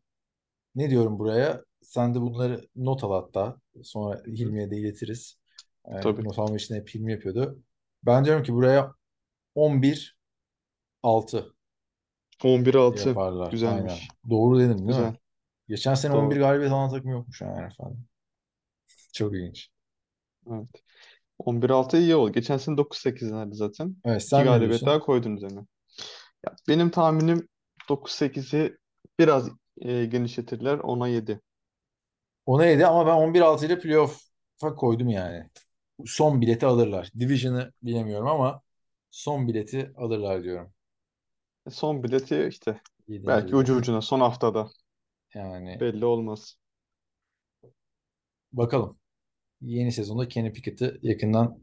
Ne diyorum buraya? Sen de bunları not al hatta. Sonra Hilmi'ye de iletiriz. Ee, Tabii. not alma işini hep Hilmi yapıyordu. Ben diyorum ki buraya 11 6 11-6. yaparlar. Güzelmiş. Aynen. Doğru dedim değil Güzel. mi? Geçen sene Doğru. 11 galibiyet alan takım yokmuş yani efendim. Çok ilginç. Evet. 11-6 iyi oldu. Geçen sene 9-8'lerdi zaten. Evet İki sen ne galibiyet daha koydun üzerine. Ya, benim tahminim 9-8'i biraz e, genişletirler. 10'a 7. Ona 7 ama ben 11-6 ile playoff'a koydum yani. Son bileti alırlar. Division'ı bilemiyorum ama son bileti alırlar diyorum. E, Son bileti işte 7. belki ucu ucuna son haftada. Yani Belli olmaz. bakalım. Yeni sezonda Kenny Pickett'i yakından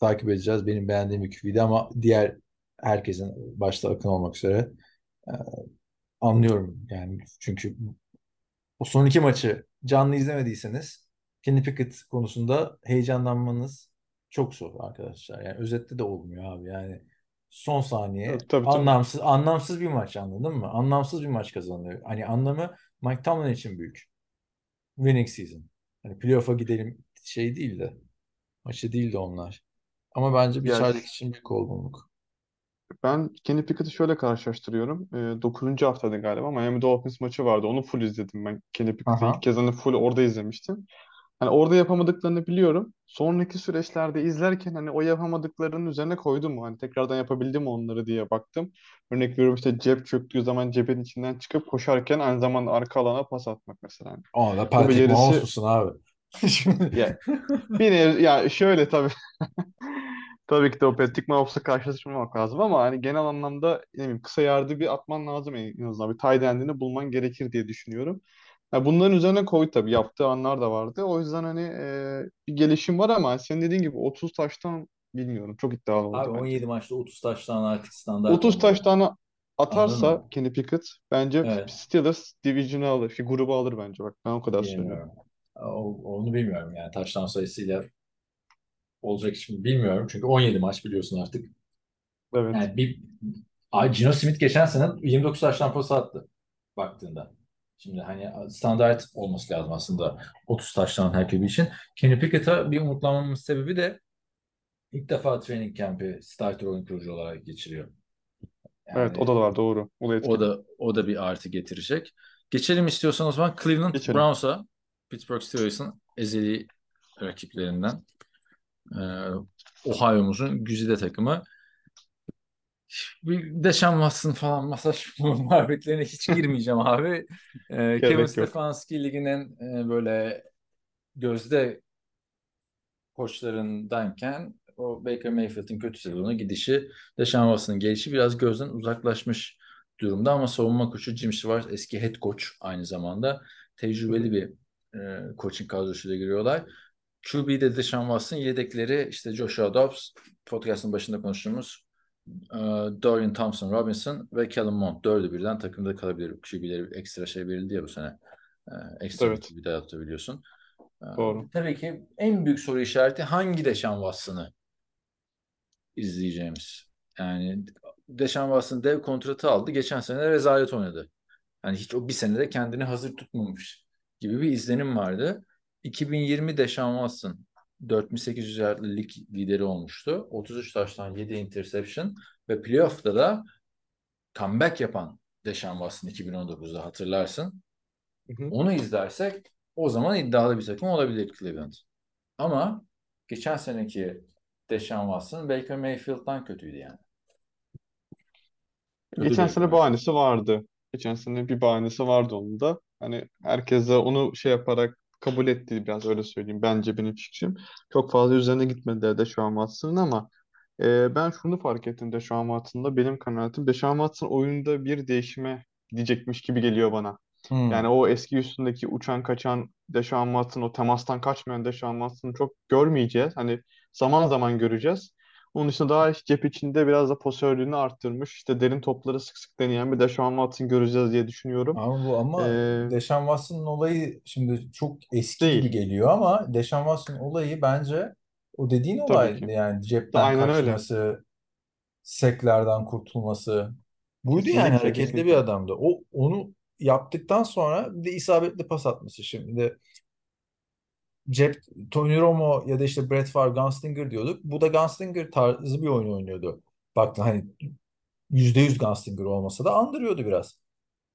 takip edeceğiz. Benim beğendiğim bir QB'di ama diğer herkesin başta Akın olmak üzere e, anlıyorum yani çünkü o son iki maçı canlı izlemediyseniz Kenny Pickett konusunda heyecanlanmanız çok zor arkadaşlar. Yani özette de olmuyor abi. Yani son saniye Evet, tabii tabii. anlamsız anlamsız bir maç anladın mı? Anlamsız bir maç kazanılıyor. Hani anlamı Mike Tomlin için büyük. Winning season. Hani playoff'a gidelim şey değil de maçı değil de onlar. Ama bence bir Ya çaylak için büyük olgunluk. Ben Kenny Pickett'i şöyle karşılaştırıyorum. E, 9. haftada galiba Miami Dolphins maçı vardı. Onu full izledim ben. Kenny Pickett'i Aha. ilk kez hani full orada izlemiştim. Hani orada yapamadıklarını biliyorum. Sonraki süreçlerde izlerken hani o yapamadıklarının üzerine koydum mu? Hani tekrardan yapabildim mi onları diye baktım. Örnek veriyorum işte cep çöktüğü zaman cebin içinden çıkıp koşarken aynı zamanda arka alana pas atmak mesela. Hani Ama da Patrick becerisi musun abi? Şimdi ya bir nev- ya şöyle tabii [LAUGHS] tabii ki de o Patrick Mahomes'la karşılaşmamak lazım ama hani genel anlamda ne bileyim kısa yardı bir atman lazım en azından. Bir tight end'ini bulman gerekir diye düşünüyorum. Ya bunların üzerine koy tabii yaptığı anlar da vardı. O yüzden hani e, bir gelişim var ama senin dediğin gibi 30 taştan bilmiyorum. Çok iddialı oldu Abi bence. 17 maçta 30 taştan artık standart 30 olmalı. taştan Anladın atarsa mı? Kenny Pickett bence Evet. Steelers Division'ı alır. Şey, grubu alır bence bak. Ben o kadar söylüyorum. Bilmiyorum. O- onu bilmiyorum yani taştan sayısıyla olacak mi bilmiyorum. Çünkü 17 maç biliyorsun artık. Evet. Yani bir Ay, Gino Smith geçen sene 29 taştan pas attı baktığında. Şimdi hani standart olması lazım aslında 30 taştan her QB için. Kenny Pickett'a bir umutlanmamın sebebi de ilk defa training camp'i starter oyun kurucu olarak geçiriyor. Evet o Yani da var doğru. O da o da o da bir artı getirecek. Geçelim istiyorsan o zaman Cleveland. Browns'a Pittsburgh Steelers'ın ezeli rakiplerinden ee, Ohio'muzun güzide takımı. Bir Deshaun Watson falan masaj [LAUGHS] muhabbetlerine hiç girmeyeceğim abi. Ee, [LAUGHS] Kevin. Stefanski liginin e, böyle gözde koçlarındanken o Baker Mayfield'in kötü sezonu gidişi, Deshaun Watson'ın gelişi biraz gözden uzaklaşmış durumda ama savunma koçu Jim Schwartz eski head coach aynı zamanda tecrübeli bir e, coaching kadrosuyla giriyorlar. QB'de Deshaun Watson yedekleri işte Joshua Dobbs podcast'ın başında konuştuğumuz e, Dorian Thompson Robinson ve Kellen Mond dördü birden takımda kalabilir. QB'leri ekstra şey verildi ya bu sene. E, ekstra Evet. bir de atabiliyorsun. E, Doğru. Tabii ki en büyük soru işareti hangi Deshaun Watson'ı izleyeceğimiz. Yani Deshaun Watson dev kontratı aldı. Geçen sene rezalet oynadı. Yani hiç o bir senede kendini hazır tutmamış gibi bir izlenim vardı. 2020 Deshaun Watson 4800 yardlı lig lideri olmuştu. 33 taştan 7 interception ve playoff'ta da comeback yapan Deshaun Watson 2019'da hatırlarsın. Hı hı. Onu izlersek o zaman iddialı bir takım olabilir Cleveland. Ama geçen seneki Deshaun Watson Baker Mayfield'dan kötüydü yani. Kötü Geçen sene bahanesi vardı. Geçen sene bir bahanesi vardı onun da. Hani herkes de onu şey yaparak kabul etti biraz öyle söyleyeyim. Bence benim fikrim. Çok fazla üzerine gitmediler Deshaun Watson'ın ama e, ben şunu fark ettim Deshaun Watson'da. Benim kanaatim Deshaun Watson oyunda bir değişime gidecekmiş gibi geliyor bana. Hmm. Yani o eski üstündeki uçan kaçan Deshaun Watson, o temastan kaçmayan Deshaun Watson'ı çok görmeyeceğiz. Hani zaman zaman göreceğiz. Onun dışında daha cep içinde biraz da pasörlüğünü arttırmış. İşte derin topları sık sık deneyen bir Deshaun Watson göreceğiz diye düşünüyorum. Ama bu ama Ee, Deshaun Watson'ın olayı şimdi çok eski gibi değil. geliyor ama Deshaun Watson olayı bence o dediğin Tabii olay ki. yani cepten Aynen öyle. kaçması, seklerden kurtulması. Buydu yani Kesinlikle, hareketli bir adamdı. O onu yaptıktan sonra bir de isabetli pas atması şimdi. Cep, Tony Romo ya da işte Brett Favre, Gunslinger diyorduk. Bu da Gunslinger tarzı bir oyun oynuyordu. Baktın hani %100 Gunslinger olmasa da andırıyordu biraz.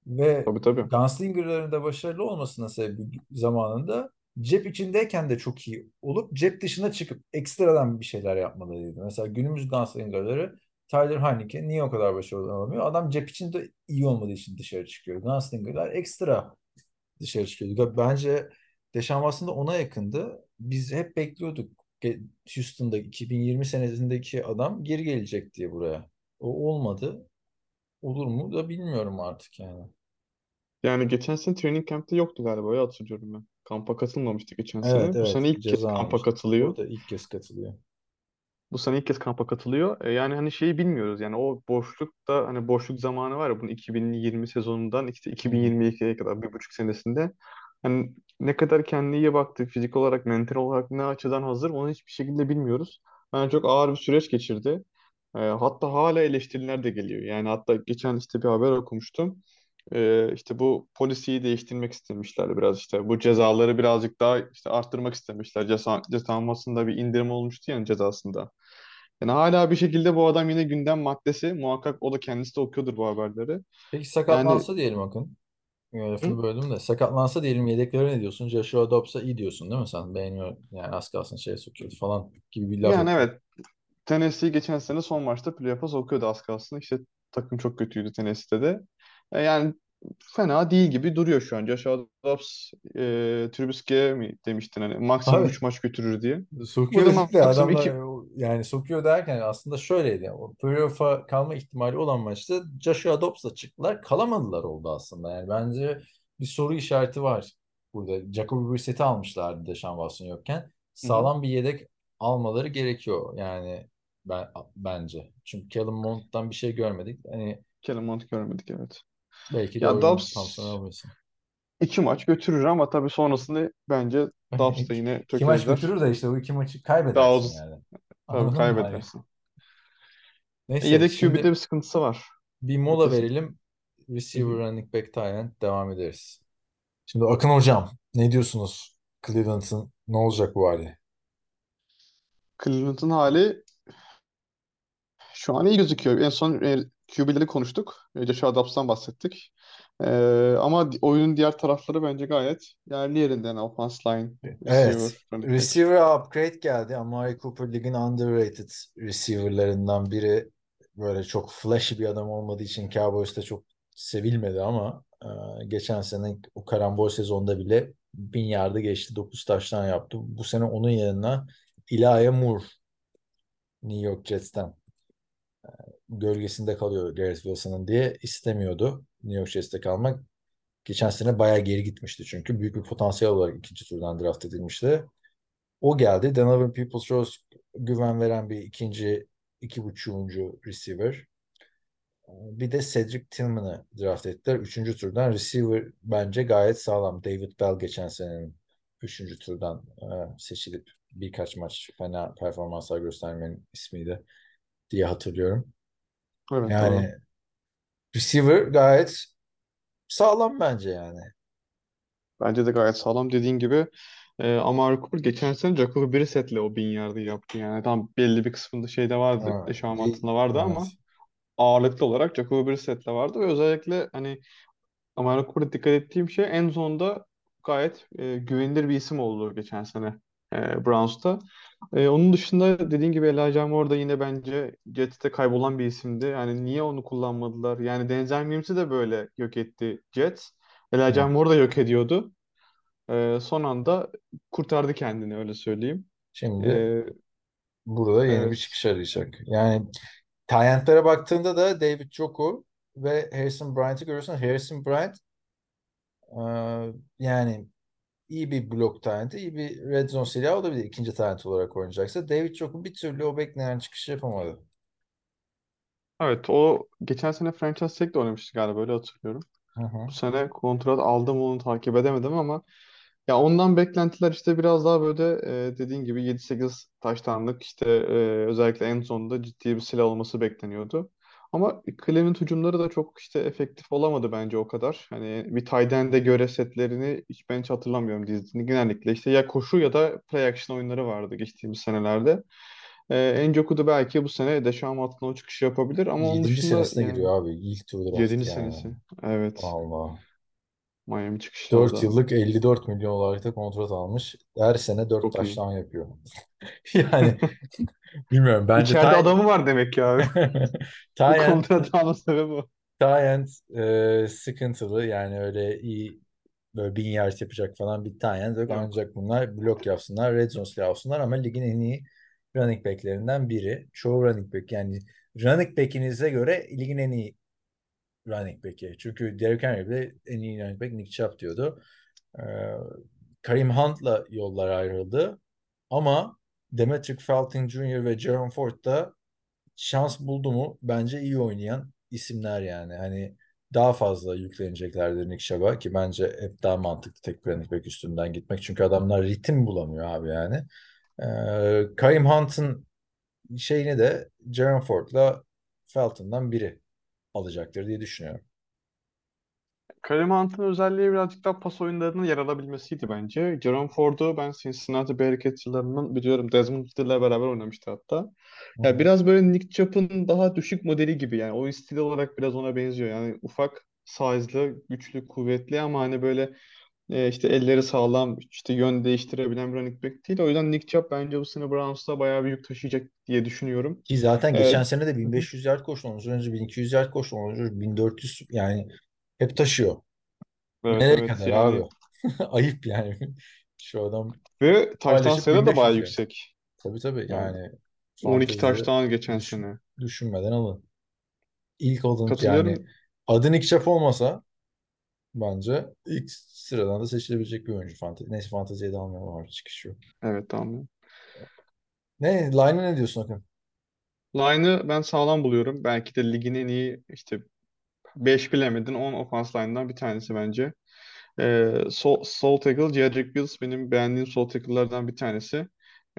Ve Tabii tabii. Gunslinger'ların da başarılı olmasına sebebi zamanında cep içindeyken de çok iyi olup cep dışına çıkıp ekstradan bir şeyler yapmalarıydı. Mesela günümüz Gunslinger'ları Tyler Heineke niye o kadar başarılı olamıyor? Adam cep içinde iyi olmadığı için dışarı çıkıyor. Gunslinger'lar ekstra dışarı çıkıyordu. Bence Deşan aslında ona yakındı. Biz hep bekliyorduk Houston'da 2020 senesindeki adam geri gelecek diye buraya. O olmadı. Olur mu da bilmiyorum artık yani. Yani geçen sene training camp'te yoktu galiba ya hatırlıyorum ben. Kampa katılmamıştı geçen Evet sene. Bu evet sene ilk kez ceza kampa katılıyor. O da ilk kez katılıyor. Bu sene ilk kez kampa katılıyor. E, yani hani şeyi bilmiyoruz. Yani o boşlukta hani boşluk zamanı var ya bunun 2020 sezonundan işte Hı hı. 2022'ye kadar bir buçuk senesinde hani ne kadar kendine iyi baktı, fizik olarak, mental olarak ne açıdan hazır onu hiçbir şekilde bilmiyoruz. Yani çok ağır bir süreç geçirdi. E, hatta hala eleştiriler de geliyor. Yani hatta geçen işte bir haber okumuştum. E, işte bu polisiyi değiştirmek istemişler biraz işte. Bu cezaları birazcık daha işte arttırmak istemişler. Ceza, ceza bir indirim olmuştu yani cezasında. Yani hala bir şekilde bu adam yine gündem maddesi. Muhakkak o da kendisi de okuyordur bu haberleri. Peki Yani sakatlansa diyelim Akın. Lafını böldüm de. Sakatlansa diyelim yedeklere ne diyorsun? Joshua Dobbs'a iyi diyorsun değil mi sen? Beğeniyor yani az kalsın şeye sokuyordu falan gibi bir laf yani evet Tennessee geçen sene son maçta playoff'a sokuyordu az kalsın. İşte takım çok kötüydü Tennessee'de de. E, yani fena değil gibi duruyor şu an. Joshua Dobbs e, Trubisky'e mi demiştin hani maksimum Abi 3 maç götürür diye. Sokuyor maksimum adamlar 2 yani sokuyor derken aslında şöyleydi. O playoff'a kalma ihtimali olan maçta Joshua Dobbs'la çıktılar. Kalamadılar oldu aslında. Yani bence bir soru işareti var burada. Jacoby Brissett'i almışlardı Deshaun Watson yokken. Hı hı. Sağlam bir yedek almaları gerekiyor. Yani ben bence. Çünkü Kellen Mond'dan bir şey görmedik. Hani Kellen Mond görmedik evet. Belki de Ya oyun Dobbs iki maç götürür ama tabii sonrasında bence [LAUGHS] Dobbs da yine İki maç tökezler. götürür de işte bu iki maçı kaybedersin uzun yani. tabii Anladın mı? Hani kaybedersin. E, Neyse Yedek QB'de şimdi bir sıkıntısı var. bir mola Ötesi. verelim. Hı Receiver, hı. running back, tight end devam ederiz. Şimdi Akın hocam ne diyorsunuz? Cleveland'ın ne olacak bu hali? Cleveland'ın hali şu an iyi gözüküyor. En son e, QB'leri konuştuk. E, Joshua Dobbs'tan bahsettik. E, ama oyunun diğer tarafları bence gayet yerli yerinde. Yani offense line, receiver, Evet. Receiver upgrade geldi. Amari Cooper ligin underrated receiver'larından biri. Böyle çok flashy bir adam olmadığı için Cowboys'ta çok sevilmedi ama e, geçen sene o karambol sezonda bile bin yardı geçti. 9 taştan yaptı. Bu sene onun yerine Elijah Moore New York Jets'ten gölgesinde kalıyor Garrett Wilson'ın diye istemiyordu New York Jets'te kalmak. Geçen sene bayağı geri gitmişti çünkü. Büyük bir potansiyel olarak ikinci turdan draft edilmişti. O geldi. Donovan Peoples-Jones güven veren bir ikinci, iki buçuğuncu receiver. Bir de Cedric Tillman'ı draft ettiler. Üçüncü turdan receiver bence gayet sağlam. David Bell geçen senenin üçüncü turdan e, seçilip birkaç maç fena performanslar göstermenin ismiydi diye hatırlıyorum. Evet doğru. Yani receiver gayet sağlam bence yani. Bence de gayet sağlam. Dediğin gibi e, Amari Cooper geçen sene Jacoby Brissett'le o bin yardı yaptı. Yani tam belli bir kısmında şeyde vardı. Evet. Watson'da vardı Evet. ama ağırlıklı olarak Jacoby Brissett'le vardı ve özellikle hani Amari Cooper'a dikkat ettiğim şey en sonunda gayet e, güvenilir bir isim oldu geçen sene e, Browns'ta. E, onun dışında dediğin gibi Elijah Moore da yine bence Jets'te kaybolan bir isimdi. Yani niye onu kullanmadılar? Yani Denzel Mims'i de böyle yok etti Jets. Elijah. Moore da yok ediyordu. E, son anda kurtardı kendini öyle söyleyeyim. Şimdi E, burada yeni bir evet. çıkış arayacak. Yani Talentlere baktığında da David Njoku ve Harrison Bryant'ı görüyorsun. Harrison Bryant e, yani iyi bir blok talenti, iyi bir red zone silahı olabilir ikinci talent olarak oynayacaksa. David Joku bir türlü o beklenen çıkışı yapamadı. Evet o geçen sene franchise tag'le oynamıştı galiba öyle hatırlıyorum. Hı hı. Bu sene kontrat aldım onu takip edemedim ama ya ondan beklentiler işte biraz daha böyle e, dediğin gibi 7-8 taştanlık işte e, özellikle en sonunda ciddi bir silah olması bekleniyordu. Ama Cleveland hücumları da çok işte efektif olamadı bence o kadar. Hani bir tight end'e göre setlerini hiç ben hiç hatırlamıyorum dizisini. Genellikle işte ya koşu ya da play action oyunları vardı geçtiğimiz senelerde. Ee, Njoku da belki bu sene Deshaun Watson'a o çıkışı yapabilir ama onun dışında senesine yani giriyor abi. İlk tur draft 7. yani. senesi. Evet. Allah. Miami çıkışı 4 orada. yıllık 54 milyon olarak da kontrat almış. Her sene 4 Çok iyi. taştan yapıyor. [LAUGHS] Yani bilmiyorum. Bence İçeride Ty adamı var demek ki abi. [LAUGHS] Bu Ty End, kontratı alma sebebi o. Ty End, e, sıkıntılı. Yani öyle iyi böyle bin yard yapacak falan bir Ty End yok. Ancak bunlar blok yapsınlar, red zone silahı olsunlar ama ligin en iyi running back'lerinden biri. Çoğu running back yani running back'inize göre ligin en iyi running back'i. Çünkü Derrick Henry bile en iyi running back Nick Chubb diyordu. Ee, Kareem Hunt'la yollar ayrıldı. Ama Demetric Felton Jr. ve Jerome Ford da şans buldu mu bence iyi oynayan isimler yani. Hani daha fazla yükleneceklerdir Nick Chubb'a ki bence hep daha mantıklı tek running back üstünden gitmek. Çünkü adamlar ritim bulamıyor abi yani. Ee, Kareem Hunt'ın şeyini de Jerome Ford'la Felton'dan biri alacaktır diye düşünüyorum. Hunt'ın özelliği birazcık daha pas oyunlarının yer alabilmesiydi bence. Jerome Ford'u ben Cincinnati Bearcats yıllarından biliyorum. Desmond Ridder'la beraber oynamıştı hatta. Ya hı. biraz böyle Nick Chubb'ın daha düşük modeli gibi yani oyun stili olarak biraz ona benziyor. Yani ufak, size'lı, güçlü, kuvvetli ama hani böyle e, işte elleri sağlam, işte yön değiştirebilen bir running back değil. O yüzden Nick Chubb bence bu sene Browns'ta bayağı bir yük taşıyacak diye düşünüyorum. Ki zaten E, geçen sene de hı hı. 1500 yard koştu. Ondan önce 1200 yard koştu. Ondan önce 1400 yani hep taşıyor. evet Nereye evet kadar yani abi? [LAUGHS] Ayıp yani. [LAUGHS] Şu adam ve paylaşıp sayıları da bayağı 1500 yard. yüksek. Tabii tabii Yani yani 12 fantezide touchdown geçen sene. düşünmeden alın. İlk alın yani adı Nick Chubb olmasa bence ilk sıradan da seçilebilecek bir oyuncu fantezi. Neyse fanteziye de almayalım abi çıkış yok. Evet tamam. Ne? Line'a ne diyorsun Akın? Line'ı ben sağlam buluyorum. Belki de ligin en iyi işte 5 bilemedin 10 offense line'dan bir tanesi bence. Ee, sol, sol tackle Jedrick Wills benim beğendiğim sol tackle'lardan bir tanesi.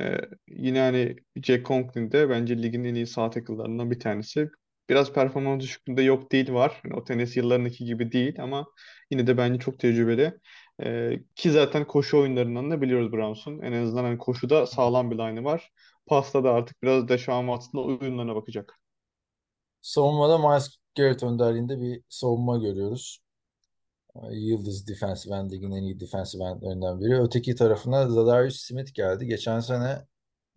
Ee, yine hani Jack Conklin de bence ligin en iyi sağ tackle'larından bir tanesi. Biraz performans düşüklüğünde yok değil var. Yani o tenis yıllarındaki gibi değil ama yine de bence çok tecrübeli. Ee, ki zaten koşu oyunlarından da biliyoruz Browns'un. En azından hani koşuda sağlam bir line'ı var. Pasta da artık biraz Deshaun Watson'la oyunlarına bakacak. Savunmada Myles Garrett önderliğinde bir savunma görüyoruz. Yıldız defensive end ligin en iyi defensive endlerinden biri. Öteki tarafına Zadarius Smith geldi. Geçen sene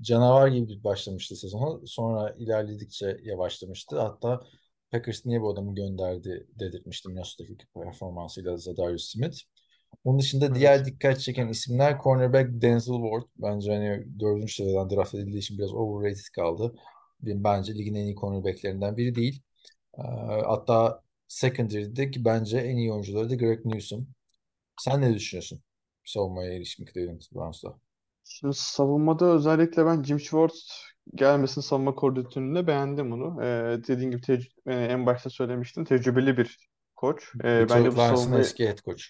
canavar gibi başlamıştı sezonu. Sonra ilerledikçe yavaşlamıştı. Hatta Packers niye bu adamı gönderdi dedirtmişti Minnesota'daki performansıyla Zadarius Smith. Onun dışında Evet. diğer dikkat çeken isimler cornerback Denzel Ward. Bence hani dördüncü sıradan draft edildiği için biraz overrated kaldı. Bence ligin en iyi cornerbacklerinden biri değil. Ee, Hatta secondary'deki bence en iyi oyuncuları da Greg Newsome. Sen ne düşünüyorsun savunmaya ilişkin Cleveland Browns'la? Şimdi savunmada özellikle ben Jim Schwartz gelmesini savunma koordinatöründe beğendim onu. Ee, dediğim gibi tec- e, en başta söylemiştim tecrübeli bir koç. Ee, bence bu Lars'ın savunmayı eski head coach.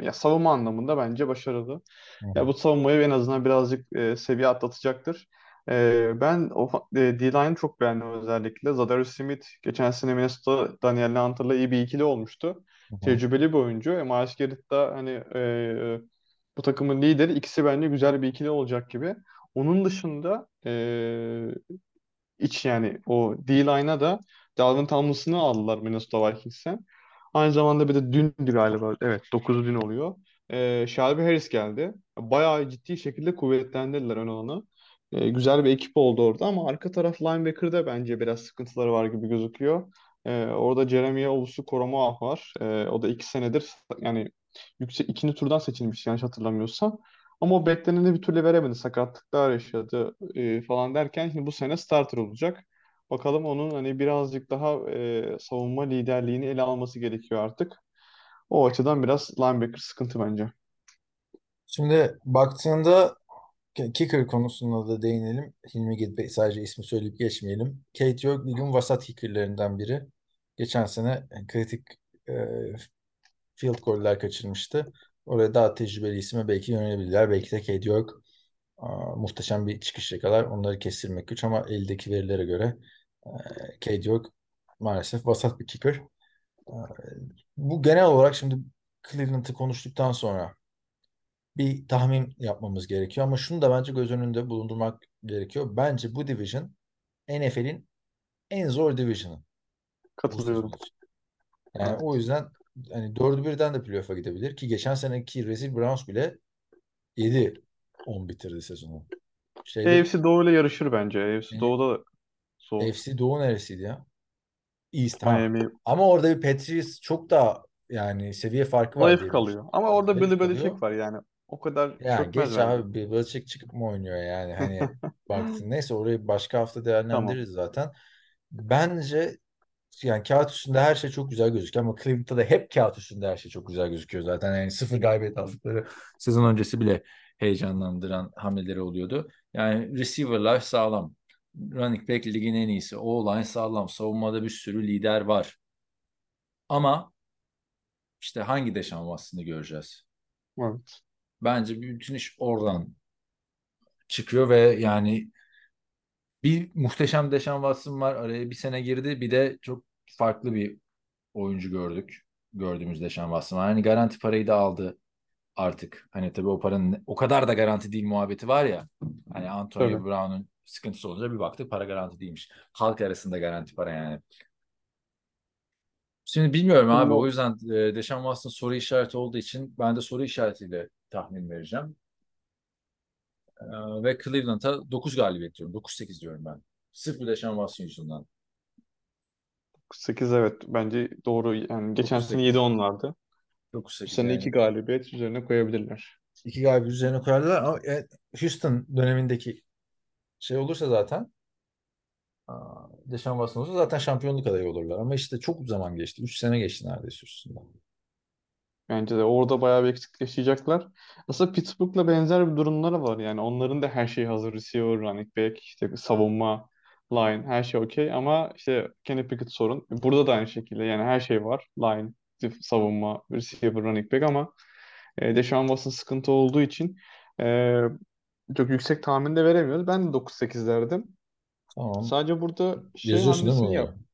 ya savunma anlamında bence başarılı. Hı Ya hı. bu savunmayı en azından birazcık e, seviye atlatacaktır. E, ben o e, D-line'ı çok beğendim özellikle. Zadarius Smith geçen sene Minnesota Daniel Hunter'la iyi bir ikili olmuştu. Hı hı. Tecrübeli bir oyuncu. E, Miles Garrett da hani e, bu takımın lideri. İkisi bence güzel bir ikili olacak gibi. Onun dışında e, iç yani o D-line'a da Dalvin Tomlinson'ı aldılar Minnesota Vikings'ten. Aynı zamanda bir de dündü galiba. Evet 9'u dün oluyor. Ee, Shelby Harris geldi. Bayağı ciddi şekilde kuvvetlendirdiler ön alanı. Ee, güzel bir ekip oldu orada ama arka taraf linebacker'da bence biraz sıkıntıları var gibi gözüküyor. Ee, orada Jeremiah Owusu-Koramoah var. Ee, o da iki senedir yani yüksek ikinci turdan seçilmiş yanlış hatırlamıyorsam. Ama o bekleneni bir türlü veremedi. Sakatlıklar yaşadı e, falan derken şimdi bu sene starter olacak. Bakalım onun hani birazcık daha e, savunma liderliğini ele alması gerekiyor artık. O açıdan biraz linebacker sıkıntı bence. Şimdi baktığında ki- kicker konusunda da değinelim. Hilmi Gedbe sadece ismi söyleyip geçmeyelim. Kate York ligin vasat kickerlerinden biri. Geçen sene kritik e, field goal'ler kaçırmıştı. Oraya daha tecrübeli isme belki yönelebilirler. Belki de Kate York aa, muhteşem bir çıkış yakalar. Onları kestirmek güç ama eldeki verilere göre e, Kate York maalesef vasat bir kicker. E, bu genel olarak şimdi Cleveland'ı konuştuktan sonra bir tahmin yapmamız gerekiyor. Ama şunu da bence göz önünde bulundurmak gerekiyor. Bence bu division NFL'in en zor division'ı Katılıyorum. Yani o yüzden hani dördü birden de playoff'a gidebilir ki geçen seneki rezil Browns bile 7-10 bitirdi sezonu. Şeyde AFC Doğu ile yarışır bence. AFC yani Doğu'da zor. AFC Doğu neresiydi ya? East tamam. Miami Ama orada bir Patriots çok daha yani seviye farkı var zayıf kalıyor. Ama orada Billy. Belichick var yani. O kadar Yani geç bence. abi bir Belichick çıkıp mı oynuyor yani hani [LAUGHS] baktın neyse orayı başka hafta Tamam. değerlendiririz zaten. Bence yani kağıt üstünde her şey çok güzel gözüküyor ama Cleveland'da da hep kağıt üstünde her şey çok güzel gözüküyor zaten. Yani sıfır galibiyet aldıkları sezon öncesi bile heyecanlandıran hamleleri oluyordu. Yani receiver'lar sağlam. Running back ligin en iyisi. O-line sağlam. Savunmada bir sürü lider var. Ama işte hangi Deshaun Watson'ı göreceğiz? Evet. Bence bütün iş oradan çıkıyor ve yani bir muhteşem Deshaun Watson var. Araya bir sene girdi. Bir de çok farklı bir oyuncu gördük. Gördüğümüz Deshaun Watson var. Hani garanti parayı da aldı artık. Hani tabii o paranın o kadar da garanti değil muhabbeti var ya. Hani Antonio Tabii. Brown'un sıkıntısı olunca bir baktık para garanti değilmiş. Halk arasında garanti para yani. Şimdi bilmiyorum abi. O yüzden e, Deshaun Watson soru işareti olduğu için ben de soru işaretiyle tahmin vereceğim. Ee, ve Cleveland'a 9 galibiyet diyorum. 9-8 diyorum ben. Sırf bu Deshaun Watson yüzünden. 8 evet bence doğru. Yani geçen sene 9-8. 7-10'lardı. Bu 9-8 sene 2 yani. galibiyet üzerine koyabilirler. İki galibiyet üzerine koyarlar ama e, Houston dönemindeki şey olursa zaten Deshaun Watson olursa zaten şampiyonluk adayı olurlar. Ama işte çok zaman geçti. 3 sene geçti neredeyse üstünden. Bence de orada bayağı bir eksiklik yaşayacaklar. Aslında Pittsburgh'la benzer bir durumları var. Yani onların da her şeyi hazır. Receiver, running back, işte savunma, line her şey okey. Ama işte Kenny Pickett sorun. Burada da aynı şekilde yani her şey var. Line, savunma, receiver, running back ama e, Deshaun Watson sıkıntı olduğu için e, çok yüksek tahmin de veremiyoruz. Ben de 9-8 derdim. Tamam. Sadece burada şey Yazıyorsun değil mi hamlesini yap. bunları?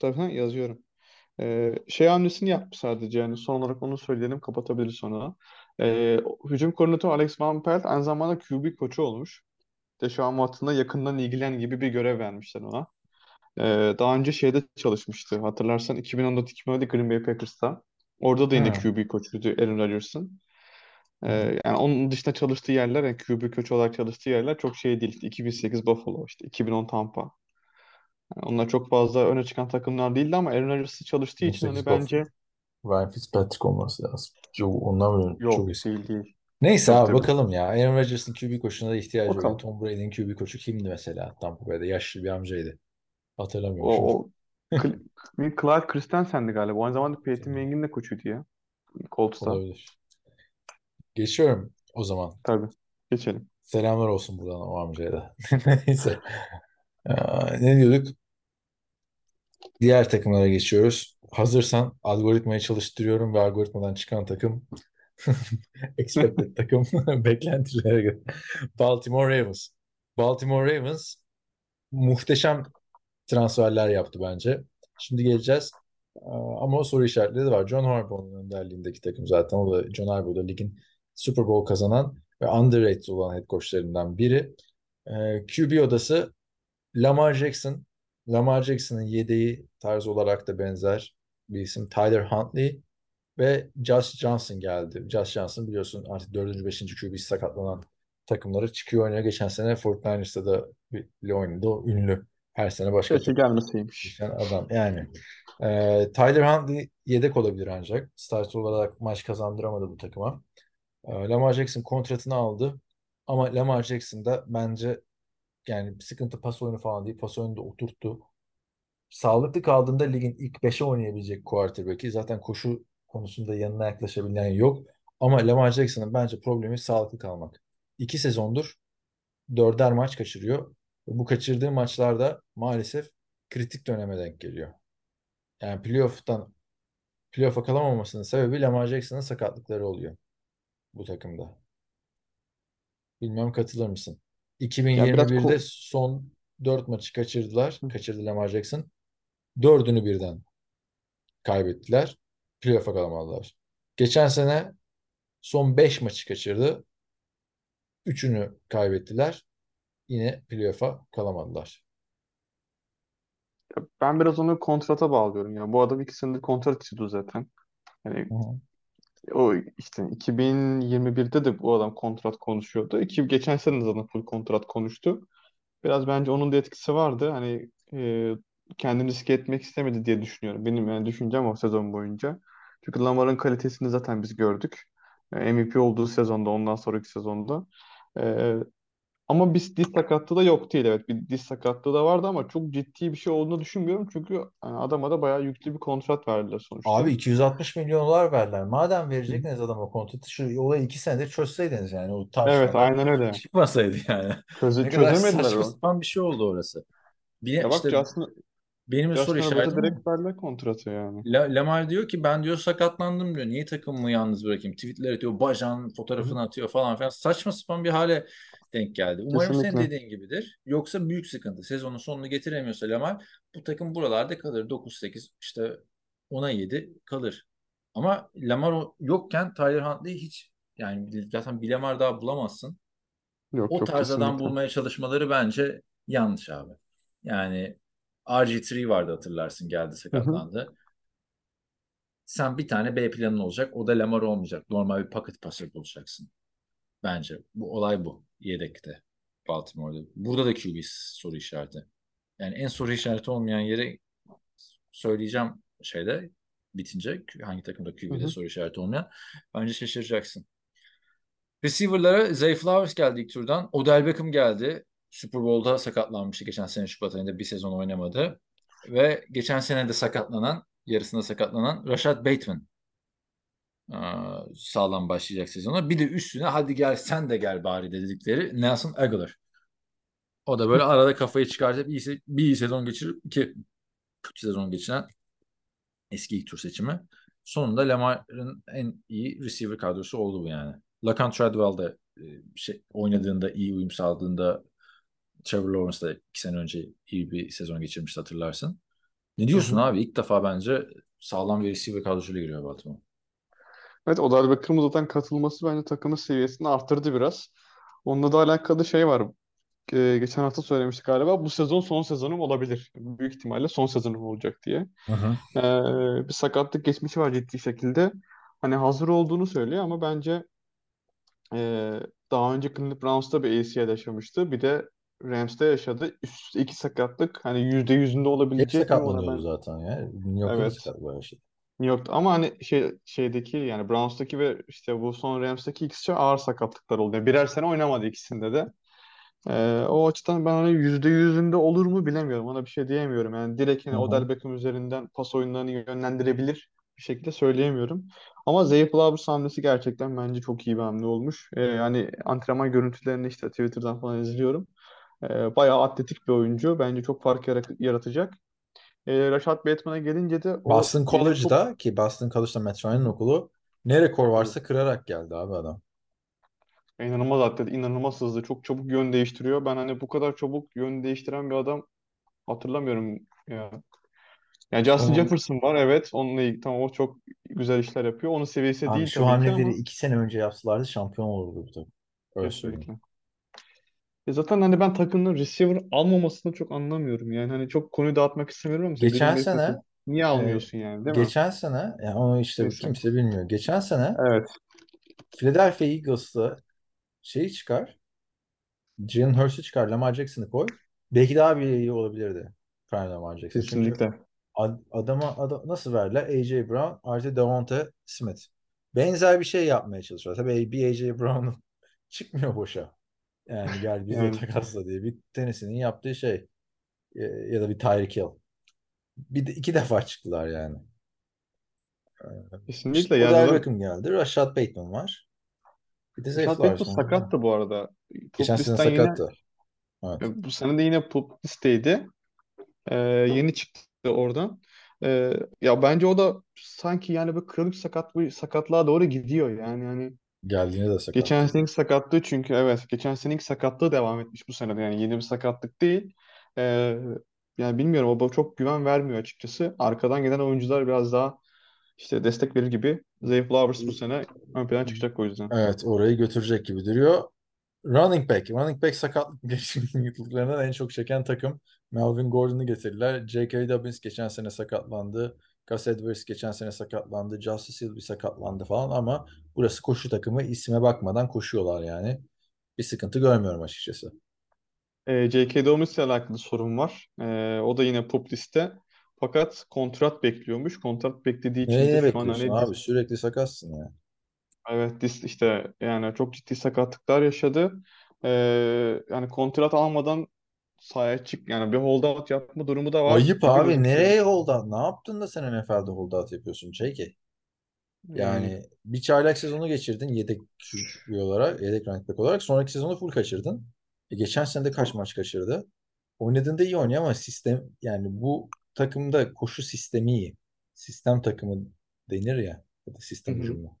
Tabii ha, yazıyorum. Ee, şey hamlesini yaptı sadece yani son olarak onu söyleyelim kapatabiliriz sonra. Ee, hücum koordinatörü Alex Van Pelt aynı zamanda QB koçu olmuş. Deshaun Watson'la yakından ilgilen gibi bir görev vermişler ona. Ee, daha önce şeyde çalışmıştı hatırlarsan 2014-2017 Green Bay Packers'ta. Orada da yine Ha. QB koçuydu Aaron Rodgers'ın. Ee, yani onun dışında çalıştığı yerler, yani QB koçu olarak çalıştığı yerler çok şey değil. İşte 2008 Buffalo, işte 2010 Tampa. Yani onlar çok fazla öne çıkan takımlar değildi ama Aaron Rodgers'ı çalıştığı için hani 18 bence. Ryan Fitzpatrick olması lazım. Çok, ondan böyle yok çok eski. değil değil. Neyse abi tabii. bakalım ya. Aaron Rodgers'ın QB koçuna da ihtiyacı. Bakalım. Tom Brady'nin QB koçu kimdi mesela Tampa Bay'de? Yaşlı bir amcaydı. Hatırlamıyorum O, şimdi. o [LAUGHS] Cl- Clyde Christensen'di galiba. O aynı zamanda Peyton Manning'in de koçuydu ya. Colts'ta. Olabilir. Geçiyorum o zaman. Tabii. Geçelim. Selamlar olsun buradan o amcaya da. [LAUGHS] Neyse. Aa, ne diyorduk? Diğer takımlara geçiyoruz. Hazırsan algoritmayı çalıştırıyorum ve algoritmadan çıkan takım [LAUGHS] expected takım [LAUGHS] beklentilere göre. Baltimore Ravens. Baltimore Ravens muhteşem transferler yaptı bence. Şimdi geleceğiz. Aa, Ama o soru işaretleri de var. John Harbaugh'un önderliğindeki takım zaten. O da John Harbaugh da ligin Super Bowl kazanan ve underrated olan head coachlarından biri. Ee, QB odası Lamar Jackson. Lamar Jackson'ın yedeği tarz olarak da benzer bir isim. Tyler Huntley ve Josh Johnson geldi. Josh Johnson biliyorsun artık 4. 5. QB sakatlanan takımlara çıkıyor oynuyor. Geçen sene 49ers'ta da bir, bir oynadı. O ünlü. Her sene başka Keşke gelmeseymiş. adam. Yani e, Tyler Huntley yedek olabilir ancak. Starter olarak maç kazandıramadı bu takıma. E, Lamar Jackson kontratını aldı. Ama Lamar Jackson da bence yani sıkıntı pas oyunu falan değil. Pas oyunu da oturttu. Sağlıklı kaldığında ligin ilk 5'e oynayabilecek quarterback'i. Zaten koşu konusunda yanına yaklaşabilen yok. Ama Lamar Jackson'ın bence problemi sağlıklı kalmak. İki sezondur dörder maç kaçırıyor. Bu kaçırdığı maçlarda maalesef kritik döneme denk geliyor. Yani playoff'tan playoff'a kalamamasının sebebi Lamar Jackson'ın sakatlıkları oluyor bu takımda. Bilmem katılır mısın? Ya biraz 2021'de ko- son 4 maçı kaçırdılar. Kaçırdı Lamar Jackson. Dördünü birden kaybettiler. Playoff'a kalamadılar. Geçen sene son 5 maçı kaçırdı. Üçünü kaybettiler. Yine playoff'a kalamadılar. ben biraz onu kontrata bağlıyorum ya. Bu adam iki senedir kontrat istiyordu zaten. Hı hı. O işte 2021'de de bu adam kontrat konuşuyordu. İki, geçen sene de zaten full kontrat konuştu. Biraz bence onun da etkisi vardı. Hani e, kendini riske etmek istemedi diye düşünüyorum. Benim yani düşüncem o sezon boyunca. Çünkü Lamar'ın kalitesini zaten biz gördük. E, MVP olduğu sezonda, ondan sonraki sezonda. E, ama biz diz sakatlığı da yok değil. Evet bir diz sakatlığı da vardı ama çok ciddi bir şey olduğunu düşünmüyorum. Çünkü yani adama da bayağı yüklü bir kontrat verdiler sonuçta. Abi 260 milyon dolar verdiler. Madem verecektiniz adama kontratı şu olayı 2 senedir çözseydiniz yani o Evet aynen öyle. [LAUGHS] çıkmasaydı yani. Çöze, Ne kadar çözemediler saçma sapan bir şey oldu orası. Bir de Ya bak işte Justin, benim bir soru Justin Herbert'e işaretim direkt verdiler kontratı yani. La Lamar diyor ki ben diyor sakatlandım diyor. Niye takımımı yalnız bırakayım? Tweetler atıyor, bacağın Hı hı. fotoğrafını atıyor falan filan. Saçma sapan bir hale denk geldi. Umarım senin Kesinlikle. dediğin gibidir. Yoksa büyük sıkıntı. Sezonun sonunu getiremiyorsa Lamar bu takım buralarda kalır. 9-8 işte 10'a 7 kalır. Ama Lamar yokken Tyler Huntley hiç yani zaten bir Lamar daha bulamazsın. Yok O tarz adam kesinlikle. bulmaya çalışmaları bence yanlış abi. Yani RG3 vardı hatırlarsın geldi Hı hı. sakatlandı. Sen bir tane B planın olacak. O da Lamar olmayacak. Normal bir pocket passer bulacaksın. Bence. Bu olay bu. Yedekte. Baltimore'da. Burada da QB soru işareti. Yani en soru işareti olmayan yere söyleyeceğim şeyde bitince hangi takımda QB'de hı. soru işareti olmayan. Bence şaşıracaksın. Receiver'lara Zay Flowers geldi ilk turdan. Odell Beckham geldi. Super Bowl'da sakatlanmıştı geçen sene Şubat ayında bir sezon oynamadı. Ve geçen sene de sakatlanan, yarısında sakatlanan Rashad Bateman sağlam başlayacak sezona. Bir de üstüne hadi gel sen de gel bari dedikleri Nelson Aguilar. O da böyle arada kafayı çıkartıp iyi, se- bir iyi sezon geçirip iki kötü sezon geçiren eski ilk tur seçimi. Sonunda Lamar'ın en iyi receiver kadrosu oldu bu yani. Lacan Treadwell de şey, oynadığında iyi uyum sağladığında Trevor Lawrence da iki sene önce iyi bir sezon geçirmişti hatırlarsın. Ne diyorsun abi? İlk defa bence sağlam bir receiver kadrosuyla giriyor Baltimore. Evet Odell Beckham'ın zaten katılması bence takımın seviyesini arttırdı biraz. Onunla da alakalı şey var. Ee, geçen hafta söylemiştik galiba. Bu sezon son sezonum olabilir. Büyük ihtimalle son sezonum olacak diye. Hı hı. Ee, bir sakatlık geçmişi var ciddi şekilde. Hani hazır olduğunu söylüyor ama bence e, daha önce Cleveland Browns'ta bir ACL yaşamıştı. Bir de Rams'te yaşadı. Üst iki sakatlık. Hani yüzde yüzünde Hep olabilecek mi ona sakatlanıyordu ben zaten ya. New York'ta evet sakatlık yaşadı. New York'ta ama hani şey şeydeki yani Browns'taki ve işte bu son Rams'taki ikisi ağır sakatlıklar oldu. Yani birer sene oynamadı ikisinde de. Ee, o açıdan ben hani yüzde yüzünde olur mu bilemiyorum. Ona bir şey diyemiyorum. Yani direkt hani. Odell Beckham üzerinden pas oyunlarını yönlendirebilir bir şekilde söyleyemiyorum. Ama Zay Flowers hamlesi gerçekten bence çok iyi bir hamle olmuş. Ee, yani antrenman görüntülerini işte Twitter'dan falan izliyorum. Ee, bayağı atletik bir oyuncu. Bence çok fark yara- yaratacak. Ee, Rashad Bateman'a gelince de o Boston benim çok College'da ki Boston College'da Matt Ryan'ın okulu ne rekor varsa kırarak geldi abi adam. inanılmaz atlet, inanılmaz hızlı, çok çabuk yön değiştiriyor. Ben hani bu kadar çabuk yön değiştiren bir adam hatırlamıyorum ya. Yani Justin Onun Jefferson var evet. Onunla ilgili tamam o çok güzel işler yapıyor. Onun seviyesi abi değil şu tabii ki hamleleri ama iki sene önce yapsalardı şampiyon olurdu bu takım. Öyle söyleyeyim. Kesinlikle. E zaten hani ben takımın receiver almamasını çok anlamıyorum. Yani hani çok konuyu dağıtmak istemiyorum ama Geçen sene Packers niye e, almıyorsun yani değil mi? geçen sene yani onu işte Neyse. kimse bilmiyor. Geçen sene Evet. Philadelphia Eagles'ta şeyi çıkar. Jalen Hurts'u çıkar. Lamar Jackson'ı koy. Belki daha bir iyi olabilirdi. Prime Lamar Jackson. Çünkü Kesinlikle. ad- adama ada- nasıl verdiler? A.J. Brown artı Devonta Smith. Benzer bir şey yapmaya çalışıyorlar. Tabii bir A.J. Brown'un [LAUGHS] çıkmıyor boşa. Yani gel bizle Yani takasla diye. Bir tenisinin yaptığı şey. E, ya da bir Tyreek Hill. Bir de iki defa çıktılar yani. Kesinlikle İşte yani Odell Beckham geldi. Rashad Bateman var. Bir de Rashad Bateman sakattı bu arada. Geçen sene listten yine sakattı. Evet. e, bu sene de yine pup listeydi. Ee, yeni çıktı oradan. Ee, ya bence o da sanki yani bir kronik sakat sakatlığa doğru gidiyor yani yani Geldiğinde de geçen sakattı. seneki sakatlığı çünkü evet geçen seneki sakatlığı devam etmiş bu sene de yani yeni bir sakatlık değil. Ee, yani bilmiyorum o bana çok güven vermiyor açıkçası. Arkadan gelen oyuncular biraz daha işte destek verir gibi. Zay Flowers bu sene ön plana çıkacak o yüzden. Evet orayı götürecek gibi duruyor. Running back. Running back sakatlık geçirdiklerinden [LAUGHS] en çok çeken takım. Melvin Gordon'u getirdiler. J.K. Dobbins geçen sene sakatlandı. Gus Edwards geçen sene sakatlandı. Justice Hill bir sakatlandı falan ama burası koşu takımı. İsme bakmadan koşuyorlar yani. Bir sıkıntı görmüyorum açıkçası. Ee, J.K. Dobbins ile alakalı sorun var. Ee, o da yine pup liste. Fakat kontrat bekliyormuş. Kontrat beklediği için Neye de şu an bekliyorsun hani abi? Sürekli sakatsın ya. Evet dis işte yani çok ciddi sakatlıklar yaşadı. Ee, yani kontrat almadan sahaya çık yani bir holdout yapma durumu da var Ayıp gibi abi. gözüküyor. Nereye holdout? Ne yaptın da sen NFL'de holdout yapıyorsun J.K.? Yani Yani bir çaylak sezonu geçirdin yedek olarak, yedek running back olarak. Sonraki sezonu full kaçırdın. E geçen sene de kaç maç kaçırdı? Oynadığında iyi oynuyor ama sistem yani bu takımda koşu sistemi iyi. Sistem takımı denir ya. Ya da sistem hücumu.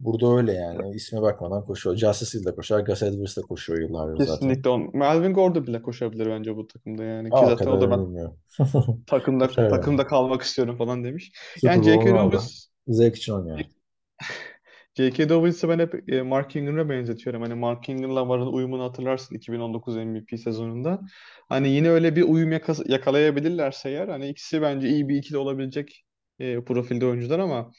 Burada öyle yani. İsme bakmadan koşuyor. Justice Hill de koşar. Gus Edwards da koşuyor yıllardır zaten. kesinlikle on. Melvin Gordon bile koşabilir bence bu takımda yani ki Aa, zaten o da ben bilmiyorum. takımda yani. takımda kalmak istiyorum falan demiş. Super Yani J.K. Dobbins Zevk için oynuyor. [LAUGHS] J.K. Dobbins'i ben hep e, Mark Ingram'a benzetiyorum. Hani Mark Ingram'la Lamar'ın uyumunu hatırlarsın 2019 MVP sezonunda. Hani yine öyle bir uyum yaka- yakalayabilirlerse eğer hani ikisi bence iyi bir ikili olabilecek e, profilde oyuncular ama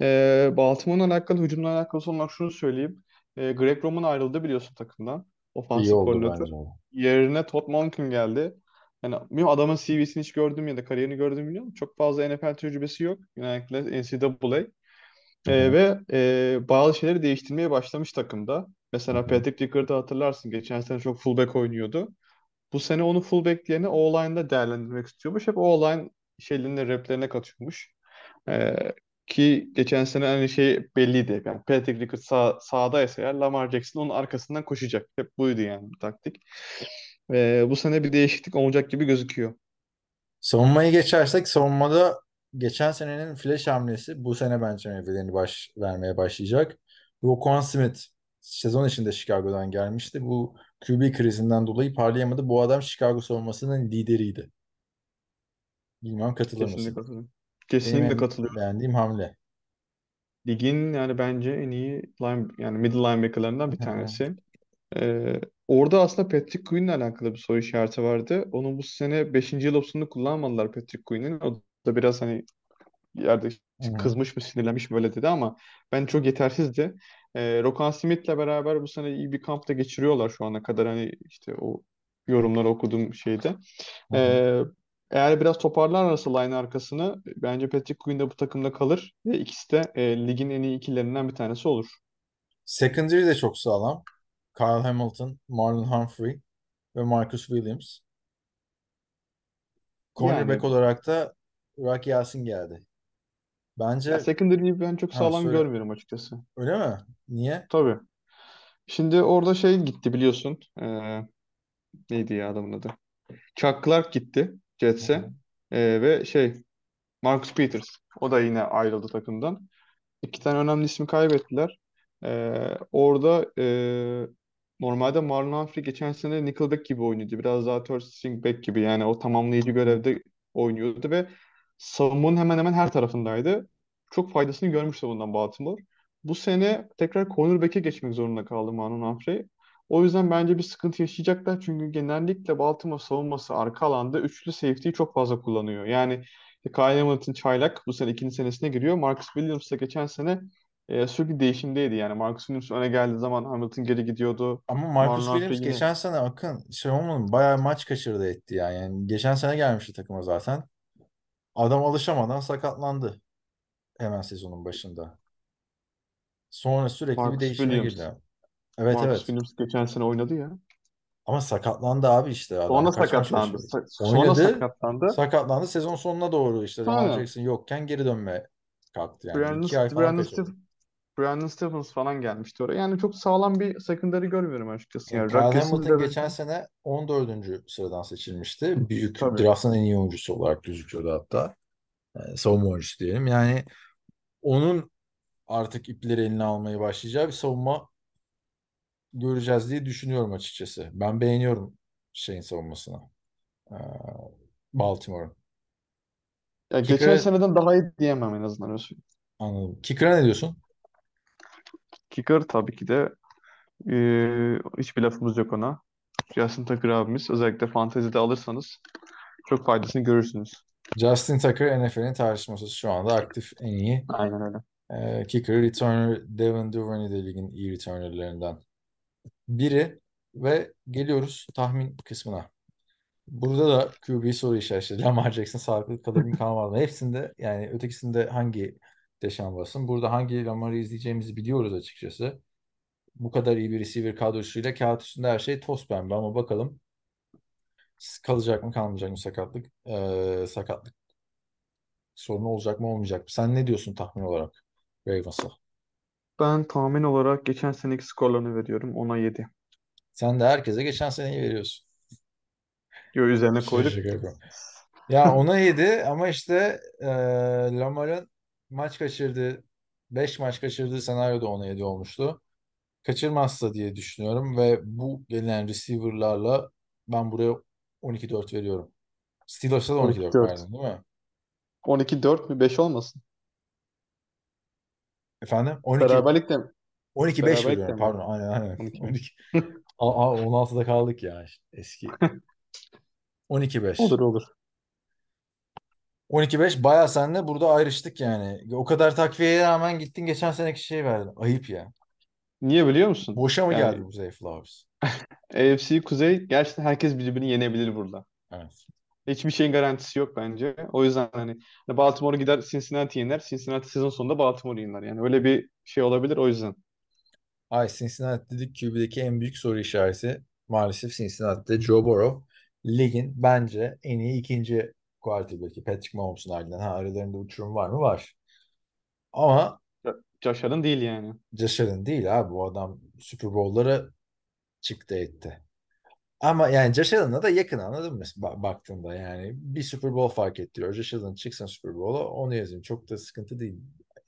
e, Baltimore'un alakalı hücumla alakalı son olarak şunu söyleyeyim. E, Greg Roman ayrıldı biliyorsun takımdan. İyi Ofansif oldu koordinatör. bence. Yerine Todd Monken geldi. Yani bilmiyorum adamın CV'sini hiç gördüm ya da kariyerini gördüm bilmiyorum. Çok fazla NFL tecrübesi yok. Genellikle NCAA. Hı hı. ve e, bazı şeyleri değiştirmeye başlamış takımda. Hı Mesela hı. Patrick Rickard'ı hatırlarsın. Geçen sene çok fullback oynuyordu. Bu sene onu fullback yerine O-line'da değerlendirmek istiyormuş. Hep O-line şeylerine, replerine katıyormuş. Ee, ki geçen sene hani şey belliydi. Yani Patrick Rickard sağ, sağdaysa eğer Lamar Jackson onun arkasından koşacak. Hep buydu yani bu taktik. Ee, bu sene bir değişiklik olacak gibi gözüküyor. Savunmayı geçersek savunmada geçen senenin flash hamlesi bu sene bence meyvelerini baş, vermeye başlayacak. Roquan Smith sezon içinde Chicago'dan gelmişti. Bu QB krizinden dolayı parlayamadı. Bu adam Chicago savunmasının lideriydi. Bilmem katılır mısın? Katılıyorum. Benim Kesinlikle en katılıyorum. beğendiğim hamle. Ligin yani bence en iyi line, yani middle linebacker'larından bir tanesi. Ee, orada aslında Patrick Queen'le alakalı bir soru işareti vardı. Onun bu sene 5. yıl opsiyonunu kullanmadılar Patrick Queen'in. O da biraz hani yerde Hı kızmış mı sinirlenmiş mi öyle dedi ama ben çok yetersizdi. Ee, Roquan Smith'le beraber bu sene iyi bir kampta geçiriyorlar şu ana kadar hani işte o yorumları okuduğum şeyde. Hı hı. Eğer biraz toparlarlarsa line arkasını bence Patrick Queen de bu takımda kalır ve ikisi de e, ligin en iyi ikililerinden bir tanesi olur. Secondary de çok sağlam. Kyle Hamilton, Marlon Humphrey ve Marcus Williams. Cornerback Yani olarak da Rock Yasin geldi. ya Bence secondary'yi ben çok ha sağlam söyle. görmüyorum açıkçası. Öyle mi? Niye? Tabii. Şimdi orada şey gitti biliyorsun. Ee, neydi ya adamın adı? Chuck Clark gitti Jets'e. Ee, ve şey Marcus Peters. O da yine ayrıldı takımdan. İki tane önemli ismi kaybettiler. Ee, orada e, normalde Marlon Humphrey geçen sene Nickelback gibi oynuyordu. Biraz daha third string back gibi yani o tamamlayıcı görevde oynuyordu ve savunmanın hemen hemen her tarafındaydı. Çok faydasını görmüştü bundan Baltimore. Bu sene tekrar cornerback'e geçmek zorunda kaldı Marlon Humphrey. O yüzden bence bir sıkıntı yaşayacaklar. Çünkü genellikle Baltimore savunması arka alanda üçlü safety'yi çok fazla kullanıyor. Yani Kyle Hamilton çaylak bu sene ikinci senesine giriyor. Marcus Williams da geçen sene e, sürekli değişimdeydi. Yani Marcus Williams öne geldiği zaman Hamilton geri gidiyordu. Ama Marcus Marlon Williams yine geçen sene Akın şey olmadı? Bayağı maç kaçırdı etti yani. Yani geçen sene gelmişti takıma zaten. Adam alışamadan sakatlandı hemen sezonun başında. Sonra sürekli bir Marcus değişime Williams. girdi. Evet Marcus evet. Williams geçen sene oynadı ya. Ama sakatlandı abi işte adam. Sonra Kaç sakatlandı. Sa- Sonra Oynadı. sakatlandı. Sakatlandı. Sezon sonuna doğru işte Lamar Aynen. Jackson yokken geri dönme kalktı yani. Brandon, İki ay falan Brandon, kaçırdı. Steve- Brandon Stevens falan gelmişti oraya. Yani çok sağlam bir secondary görmüyorum açıkçası. Yani Yani Kyle Hamilton da geçen sene 14. sıradan seçilmişti. Büyük Tabii. draftın en iyi oyuncusu olarak gözüküyordu hatta. Yani savunma oyuncusu diyelim. Yani onun artık ipleri eline almaya başlayacağı bir savunma göreceğiz diye düşünüyorum açıkçası. Ben beğeniyorum şeyin savunmasını. Ee, Baltimore'un. ya geçen seneden daha iyi diyemem en azından öyle söyleyeyim. Anladım. Kicker'a ne diyorsun? Kicker tabii ki de eee, hiçbir lafımız yok ona. Justin Tucker abimiz özellikle fantezide alırsanız çok faydasını görürsünüz. Justin Tucker NFL'in tartışmasız şu anda aktif en iyi Aynen öyle. Ee, kicker returner Devin Duvernay de ligin iyi returnerlerinden biri ve geliyoruz tahmin kısmına. Burada da QB soru işareti. Lamar Jackson sağlıklı kalır mı kalmaz mı? Hepsinde yani ötekisinde hangi Deshaun Watson? Burada hangi Lamar'ı izleyeceğimizi biliyoruz açıkçası. Bu kadar iyi bir receiver kadrosuyla kağıt üstünde her şey toz pembe ama bakalım kalacak mı kalmayacak mı sakatlık Ee, sakatlık sorunu olacak mı olmayacak mı? Sen ne diyorsun tahmin olarak Ravens'a? Ben tahmin olarak geçen seneki skorlarını veriyorum. 10'a 7. Sen de herkese geçen seneyi veriyorsun. Yo üzerine koyduk. Ya ona yedi ama işte e, Lamar'ın maç kaçırdığı 5 maç kaçırdığı senaryoda ona yedi olmuştu. Kaçırmazsa diye düşünüyorum ve bu gelen receiver'larla ben buraya 12-4 veriyorum. Steelers'a da 12-4 12-4. verdin değil mi? 12-4 mü? 5 olmasın. Efendim? 12 Beraberlik de 12 5 beraberlik de veriyorum mi? pardon. Aynen aynen. 12. 12. Aa, aa, 16'da kaldık ya eski. [LAUGHS] 12 5. olur olur. 12-5 bayağı seninle burada ayrıştık yani. O kadar takviyeye rağmen gittin geçen seneki şeyi verdin. Ayıp ya. Niye biliyor musun? Boşa mı Yani geldi bu Zay Flowers? [LAUGHS] AFC Kuzey gerçekten herkes birbirini yenebilir burada. Evet. Hiçbir şeyin garantisi yok bence. O yüzden hani hani Baltimore gider Cincinnati yener. Cincinnati sezon sonunda Baltimore yener. Yani öyle bir şey olabilir o yüzden. Ay Cincinnati dedik QB'deki en büyük soru işareti maalesef Cincinnati'de Joe Burrow. Ligin bence en iyi ikinci quarterback'i Patrick Mahomes'un ardından. Ha, aralarında uçurum var mı? Var. Ama Josh Allen değil yani. Josh Allen değil abi. Bu adam Super Bowl'lara çıktı etti. Ama yani Josh Allen'a da yakın anladın mı? Ba- baktığında yani bir Super Bowl fark ettiriyor. Josh Allen çıksın Super Bowl'a onu yazayım. Çok da sıkıntı değil.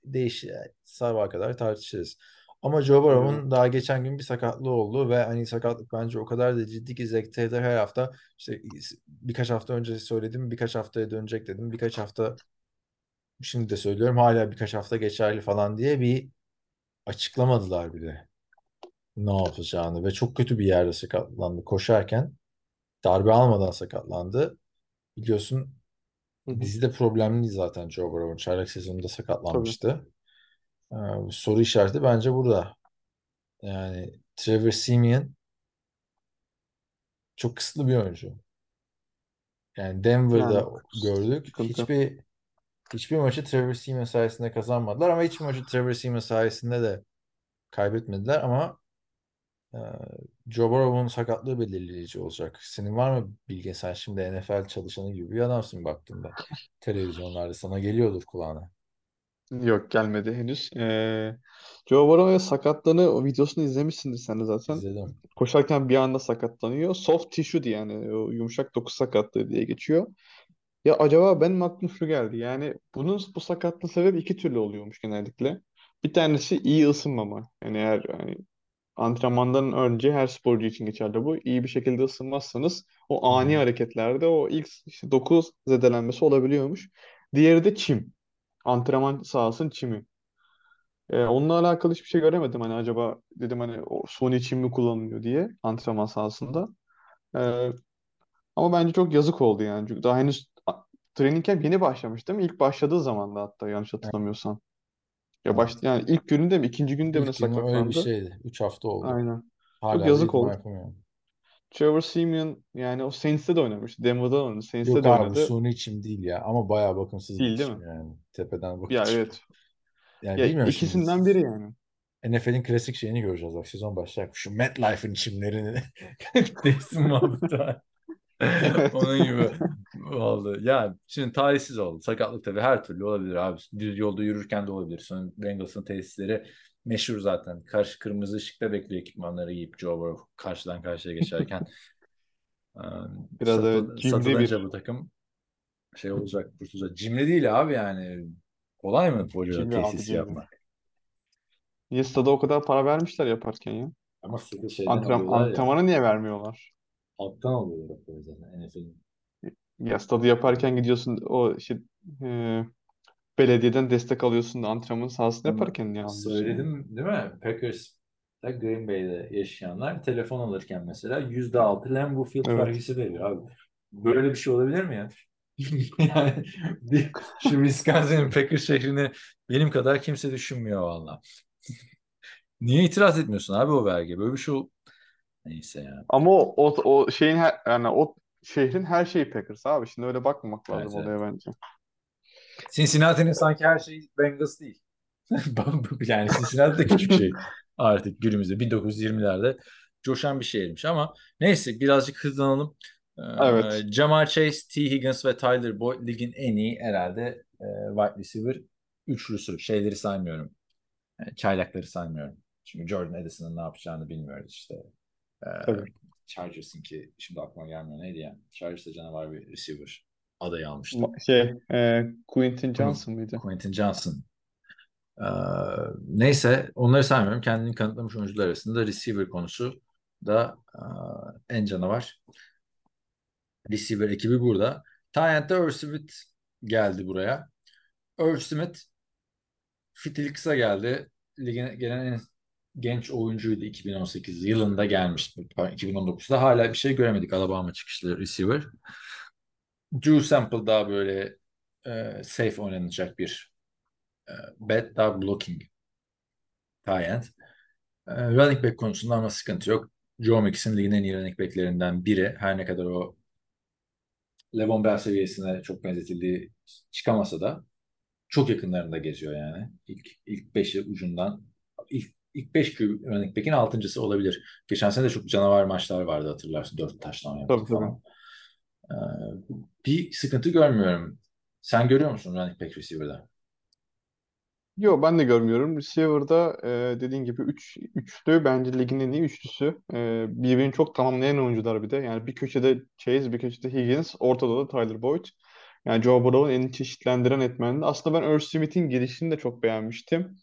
Değiş sabaha kadar tartışırız. Ama Joe Burrow'un daha geçen gün bir sakatlığı oldu ve hani sakatlık bence o kadar da ciddi ki Zach Taylor her hafta işte birkaç hafta önce söyledim birkaç haftaya dönecek dedim. Birkaç hafta şimdi de söylüyorum hala birkaç hafta geçerli falan diye bir açıklamadılar bile ne yapacağını ve çok kötü bir yerde sakatlandı koşarken darbe almadan sakatlandı. Biliyorsun Hı hı. dizide problemli zaten Joe Burrow'un çaylak sezonunda sakatlanmıştı. Ee, soru işareti bence burada. Yani Trevor Siemian çok kısıtlı bir oyuncu. Yani Denver'da Yani gördük. sıkıntı. Hiçbir hiçbir maçı Trevor Siemian sayesinde kazanmadılar ama hiçbir maçı Trevor Siemian sayesinde de kaybetmediler ama Joe Burrow'un sakatlığı belirleyici olacak. Senin var mı bilgin? Sen şimdi NFL çalışanı gibi bir adamsın baktığında. Televizyonlarda sana geliyordur kulağına. Yok gelmedi henüz. Ee, Joe Burrow'un sakatlığını o videosunu izlemişsindir sen de zaten. İzledim. Koşarken bir anda sakatlanıyor. Soft tissue diye yani o yumuşak doku sakatlığı diye geçiyor. Ya acaba benim aklıma şu geldi. Yani bunun bu sakatlığın sebebi iki türlü oluyormuş genellikle. Bir tanesi iyi ısınmama. Yani eğer yani antrenmandan önce her sporcu için geçerli bu. İyi bir şekilde ısınmazsanız o ani hareketlerde o ilk işte doku zedelenmesi olabiliyormuş. Diğeri de çim. Antrenman sahasının çimi. Ee, onunla alakalı hiçbir şey göremedim. Hani acaba dedim hani o suni çim mi kullanılıyor diye antrenman sahasında. Ee, ama bence çok yazık oldu yani. Çünkü daha henüz training camp yeni başlamış değil mi? İlk başladığı zaman da hatta yanlış hatırlamıyorsam. Ya baş, Evet. yani ilk gününde mi ikinci günde mi ne İlk günü öyle bir sakatlandı? şeydi. 3 hafta oldu. Aynen. Çok Hala da yazık idman oldu. yapamıyor. Trevor Siemian yani o Saints'te de oynamış. Denver'da oynadı. Saints'te Yok de abi oynadı. suni içim değil ya ama bayağı Değil değil mi? yani. Tepeden bakınca. Ya evet. Yani Ya bilmiyorum şimdi. ikisinden biri yani. NFL'in klasik şeyini göreceğiz bak sezon başlayacak. Şu MetLife'ın çimlerini [LAUGHS] değilsin muhabbeti var. [LAUGHS] Onun gibi. Vallahi ya şimdi talihsiz oldu. Sakatlık tabii her türlü olabilir abi. Düz yolda yürürken de olabilir. Sonra Bengals'ın tesisleri meşhur zaten. Karşı kırmızı ışıkta bekliyor ekipmanları giyip Joe Burrow karşıdan karşıya geçerken. [LAUGHS] Biraz satıl- evet, cimri bir- bu takım şey olacak, kurtulacak. Cimri değil abi yani. Kolay mı abi, tesis yapmak? Niye stada o kadar para vermişler yaparken ya? Ama Antrenman, ya. antrenmanı niye vermiyorlar? Alttan alıyorlar o zaten NFL'in. Ya stadı yaparken gidiyorsun o işte e, belediyeden destek alıyorsun da antrenman sahasında yaparken yani? Söyledim değil mi? Packers'ta Green Bay'de yaşayanlar telefon alırken mesela %6 Lambeau Field Evet. vergisi veriyor abi. Böyle bir şey olabilir mi ya? [LAUGHS] Yani bir, şu Wisconsin'in Packers şehrini benim kadar kimse düşünmüyor valla. [LAUGHS] Niye itiraz etmiyorsun abi o vergi? Böyle bir şey. Neyse ya. Ama o, o, o şeyin her, yani o şehrin her şeyi Packers abi. Şimdi öyle bakmamak Evet, lazım evet. olaya bence. Cincinnati'nin sanki her şeyi Bengals değil. [LAUGHS] yani Cincinnati de küçük şey artık günümüzde 1920'lerde coşan bir şehirmiş ama neyse birazcık hızlanalım. Ee, Evet. Jamar Chase, T. Higgins ve Tyler Boyd ligin en iyi herhalde e, wide receiver üçlüsü. Şeyleri saymıyorum. E, çaylakları saymıyorum. Çünkü Jordan Edison'ın ne yapacağını bilmiyoruz işte. Ee, Tabii. Chargers'ın ki şimdi aklıma gelmiyor neydi ya? Chargers'da canavar bir receiver adayı almıştı. Şey, e, Quentin Johnson mıydı? Quentin Johnson. Ee, neyse onları saymıyorum. Kendini kanıtlamış oyuncular arasında receiver konusu da e, en canavar. Receiver ekibi burada. Tyent'te Irv Smith geldi buraya. Irv Smith fitili kısa geldi. Ligin gelen en genç oyuncuydu 2018 yılında gelmişti. Pardon, 2019'da hala bir şey göremedik Alabama çıkışlı receiver. Drew Sample daha böyle e, safe oynanacak bir e, bet daha blocking tight end. E, running back konusunda ama sıkıntı yok. Joe Mixon ligin en iyi running backlerinden biri. Her ne kadar o Levon Bell seviyesine çok benzetildiği çıkamasa da çok yakınlarında geziyor yani. İlk ilk beşi ucundan ilk ilk 5 running back'in altıncısı olabilir. Geçen sene de çok canavar maçlar vardı hatırlarsın. Dört taştan yaptı Tabii, tabii. falan. Ee, bir sıkıntı görmüyorum. Sen görüyor musun running back receiver'da? Yo ben de görmüyorum. Receiver'da e, dediğin gibi 3 üçlü bence ligin en iyi üçlüsü. E, birbirini çok tamamlayan oyuncular bir de. Yani bir köşede Chase, bir köşede Higgins, ortada da Tyler Boyd. Yani Joe Burrow'un en çeşitlendiren etmeni. Aslında ben Irv Smith'in gelişini de çok beğenmiştim.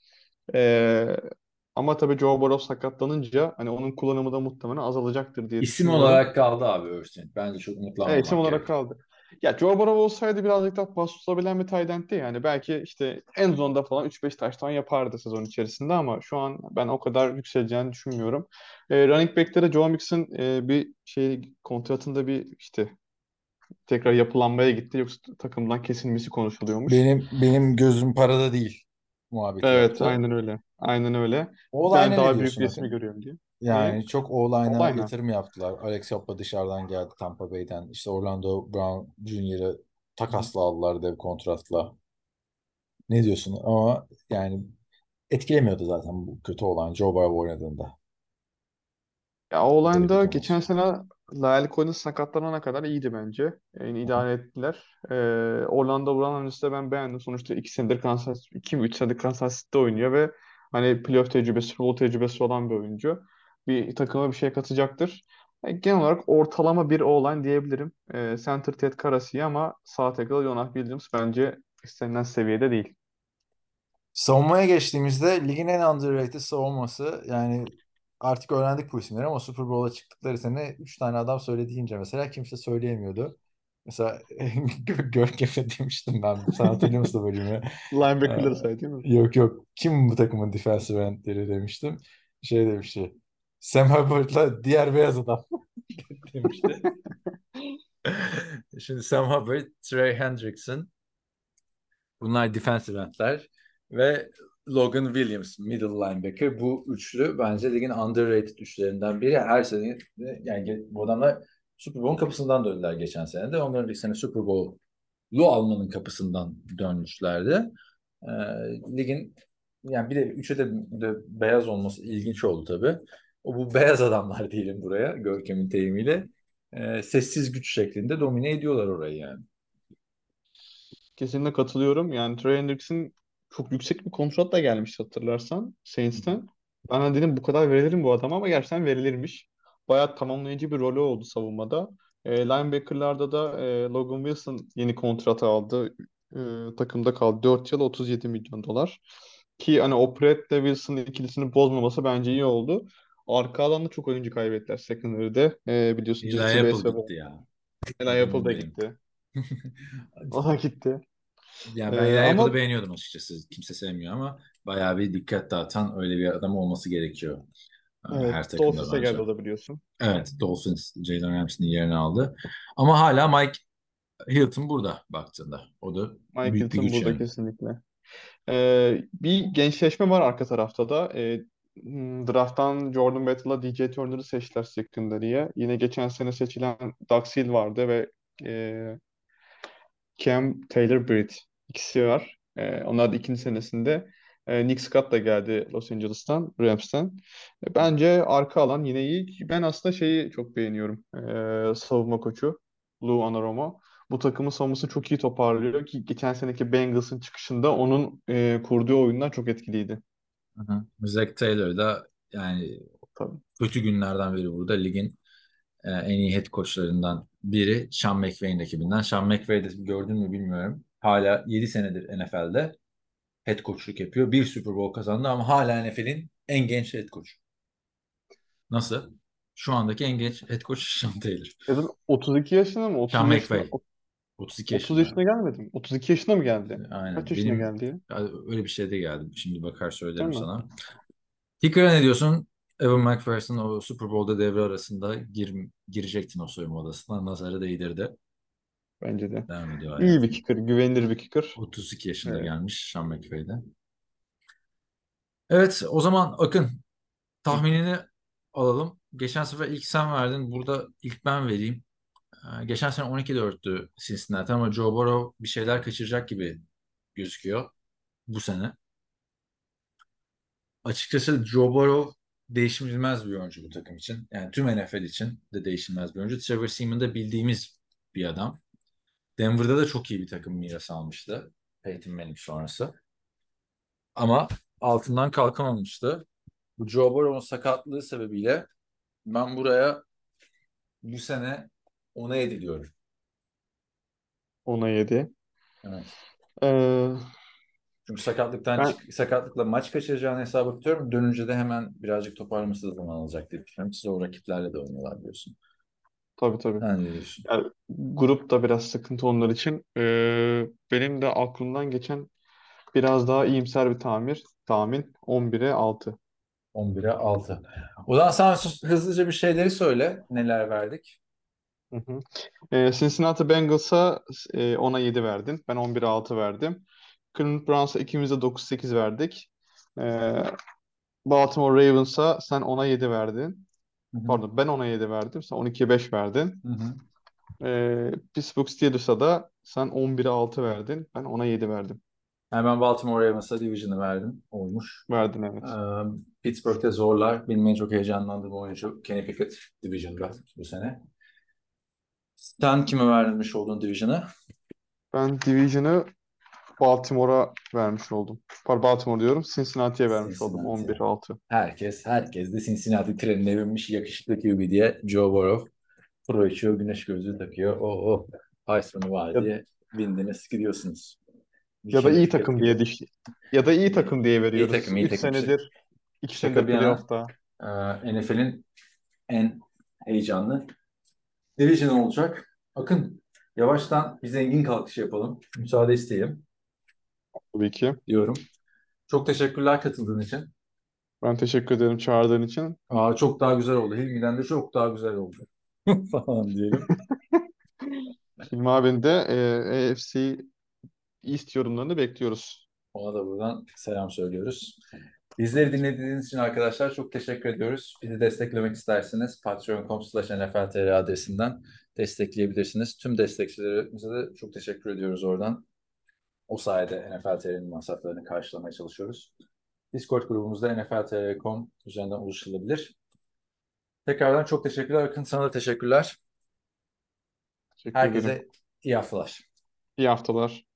E, ama tabii Joe Burrow sakatlanınca hani onun kullanımı da muhtemelen azalacaktır diye İsim düşünüyorum. olarak kaldı abi Örsin. Bence çok umutlanmamak Evet, isim olarak gerek. kaldı. Ya Joe Burrow olsaydı birazcık daha pas tutabilen bir tight end'ti yani. Belki işte en zonda falan 3-5 taştan yapardı sezon içerisinde ama şu an ben o kadar yükseleceğini düşünmüyorum. E, running back'te de Joe Mixon e, bir şey kontratında bir işte tekrar yapılanmaya gitti. Yoksa takımdan kesilmesi konuşuluyormuş. Benim benim gözüm parada değil muhabbeti Evet, yaptı. aynen öyle. Aynen öyle. Oğlayna Ben daha büyük resmi görüyorum diye. Yani çok Oğlayna Oğlayna. yatırım yaptılar. Alex Hoppa dışarıdan geldi Tampa Bay'den. İşte Orlando Brown Jr.'ı takasla aldılar dev kontratla. Ne diyorsun? Ama yani etkilemiyordu zaten bu kötü olan Joe Burrow oynadığında. Ya o Böyle bir olayda temas. geçen sene La'el Collins sakatlanana kadar iyiydi bence. Yani idare ettiler. Ee, Orlando Brown öncesinde ben beğendim. Sonuçta iki senedir Kansas, iki mi üç senedir Kansas City'de oynuyor ve hani playoff tecrübesi, Super tecrübesi olan bir oyuncu. Bir takıma bir şey katacaktır. Yani genel olarak ortalama bir O-line diyebilirim. Ee, center Ted Karras iyi ama sağ tackle Jonah Williams bence istenilen seviyede değil. Savunmaya geçtiğimizde ligin en underrated savunması yani artık öğrendik bu isimleri ama Super Bowl'a çıktıkları sene 3 tane adam söylediğince mesela kimse söyleyemiyordu. Mesela [LAUGHS] Görkem'e demiştim ben. Sen hatırlıyor musun o bölümü? [LAUGHS] Linebacker'ları Ee, say değil mi? Yok yok. Kim bu takımın defensive endleri demiştim. Şey demişti. Sam Hubbard'la diğer beyaz adam [LAUGHS] demişti. Şimdi Sam Hubbard, Trey Hendrickson bunlar defensive endler ve Logan Williams middle linebacker. Bu üçlü bence ligin underrated üçlerinden biri. Her sene yani bu adamlar Super Bowl'un kapısından döndüler geçen sene de. Onların ilk sene Super Bowl'lu almanın kapısından dönmüşlerdi. Ee, ligin yani bir de üçe de, de beyaz olması ilginç oldu tabii. O bu beyaz adamlar diyelim buraya Görkem'in deyimiyle. Ee, sessiz güç şeklinde domine ediyorlar orayı yani. kesinlikle katılıyorum. Yani Trey Hendricks'in çok yüksek bir kontratla gelmiş hatırlarsan Saints'ten. Ben de dedim bu kadar verilir mi bu adama ama gerçekten verilirmiş. Bayağı tamamlayıcı bir rolü oldu savunmada. E, linebacker'larda da e, Logan Wilson yeni kontrat aldı. E, takımda kaldı. 4 yıl 37 milyon dolar. Ki hani o Pratt'le Wilson ikilisini bozmaması bence iyi oldu. Arka alanda çok oyuncu kaybettiler secondary'de. E, biliyorsun Eli Apple gitti ya. Eli Apple da gitti. [LAUGHS] O da gitti. Ya ben Ee, Eli ama- beğeniyordum açıkçası. Kimse sevmiyor ama bayağı bir dikkat dağıtan öyle bir adam olması gerekiyor. Ee, Evet, Her takımda Dolphins'e geldi o da biliyorsun. Evet, Dolphins Jalen Ramsey'nin yerini aldı. Ama hala Mike Hilton burada baktığında. O da Mike büyük bir Hilton güç burada yani. kesinlikle. Ee, bir gençleşme var arka tarafta da. Ee, hmm, draft'tan Jordan Battle'la DJ Turner'ı seçtiler secondary'ye. Yine geçen sene seçilen Seal vardı ve e, Cam Taylor-Britt ikisi var. Ee, onlar da ikinci senesinde. Ee, Nick Scott da geldi Los Angeles'tan, Rams'ten. E, Bence arka alan yine iyi. Ben aslında şeyi çok beğeniyorum. Ee, savunma koçu Lou Anarumo. Bu takımın savunmasını çok iyi toparlıyor ki geçen seneki Bengals'ın çıkışında onun e, kurduğu oyunlar çok etkiliydi. Hı hı. Zach Taylor da yani Tabii. kötü günlerden biri burada. Ligin e, en iyi head coachlarından biri Sean McVay'in ekibinden. Sean McVay de gördün mü bilmiyorum. Hala 7 senedir NFL'de head coachluk yapıyor. Bir Super Bowl kazandı ama hala NFL'in en genç head coach. Nasıl? Şu andaki en genç head coach [LAUGHS] Sean Taylor. Dedim 32 yaşında mı? 30 Sean McVay. 32 30 yaşında. yaşına gelmedi mi? 32 yaşına mı geldi? Aynen. Kaç yaşına Benim geldi ya? Öyle bir şey de geldi. Şimdi bakar söylerim Değil sana. Ticker'a ne diyorsun? Evan McPherson o Super Bowl'da devre arasında gir, girecektin o soyunma odasına. Nazarı değdirdi. Bence de. Devam ediyor İyi bir kicker, güvenilir bir kicker. 32 yaşında Evet. gelmiş Sean McVay'de. Evet o zaman Akın tahminini alalım. Geçen sefer ilk sen verdin. Burada ilk ben vereyim. Ee, Geçen sene 12-4'tü Cincinnati ama Joe Burrow bir şeyler kaçıracak gibi gözüküyor bu sene. Açıkçası Joe Burrow değişilmez bir oyuncu bu takım için. Yani tüm NFL için de değişilmez bir oyuncu. Trevor Seaman da bildiğimiz bir adam. Denver'da da çok iyi bir takım miras almıştı. Peyton Manning sonrası. Ama altından kalkamamıştı. Bu Joe Burrow'un sakatlığı sebebiyle ben buraya bu sene ona ediliyorum. Ona 7. Evet. Ee, Çünkü sakatlıktan Ben- çık- sakatlıkla maç kaçıracağını hesaba tutuyorum. Dönünce de hemen birazcık toparlaması zaman alacak diye düşünüyorum. Siz o rakiplerle de oynuyorlar biliyorsun. tabii tabii. Diyorsun? Yani grup da biraz sıkıntı onlar için. Ee, benim de aklımdan geçen biraz daha iyimser bir tamir, tahmin 11'e 6. 11'e 6. O zaman sen hızlıca bir şeyleri söyle. Neler verdik? Hı hı. Ee, Cincinnati Bengals'a e, 10'a 7 verdin. Ben 11'e 6 verdim. Cleveland Browns'a ikimiz de 9-8 verdik. Ee, Baltimore Ravens'a sen 10'a 7 verdin. Hı hı. Pardon ben 10'a 7 verdim. Sen 12'ye 5 verdin. Hı hı. Ee, Pittsburgh Steelers'a da sen 11'e 6 verdin. Ben 10'a 7 verdim. Yani ben Baltimore Ravens'a Division'ı verdim. Olmuş. Verdin evet. Ee, Pittsburgh'te zorlar. En çok heyecanlandığım oyuncu Kenny Pickett Division'da bu sene. Sen kime vermiş olduğun Division'ı? Ben Division'ı Baltimore'a vermiş oldum. Pardon Baltimore diyorum. Cincinnati'ye vermiş oldum. Cincinnati. 11-6. Herkes, herkes de Cincinnati trenine binmiş yakışıklı QB diye Joe Burrow pro içiyor, güneş gözlüğü takıyor. Oh oh, Heisman'ı var Ya- diye bindiniz gidiyorsunuz. Ya da iyi takım gibi. diye düş. Ya da iyi takım diye veriyoruz. takım, iyi 3 takım. senedir 2 Şaka senedir bir playoff'ta. Ee, NFL'in en heyecanlı Division olacak. Akın yavaştan bir zengin kalkışı yapalım. Müsaade isteyelim Tabii ki. diyorum. Çok teşekkürler katıldığın için. Ben teşekkür ederim çağırdığın için. Aa, çok daha güzel oldu. Hilmi'den de çok daha güzel oldu. [LAUGHS] falan diyelim. [LAUGHS] Hilmi abinin de e, AFC East yorumlarını bekliyoruz. Ona da buradan selam söylüyoruz. Bizleri dinlediğiniz için arkadaşlar çok teşekkür ediyoruz. Bizi desteklemek isterseniz patreon.com slash nfltr adresinden destekleyebilirsiniz. Tüm destekçilerimize de çok teşekkür ediyoruz oradan. O sayede NFLTR'nin masraflarını karşılamaya çalışıyoruz. Discord grubumuzda nfltr.com üzerinden ulaşılabilir. Tekrardan çok teşekkürler. Akın sana da teşekkürler. Teşekkür ederim. Herkese iyi haftalar. İyi haftalar.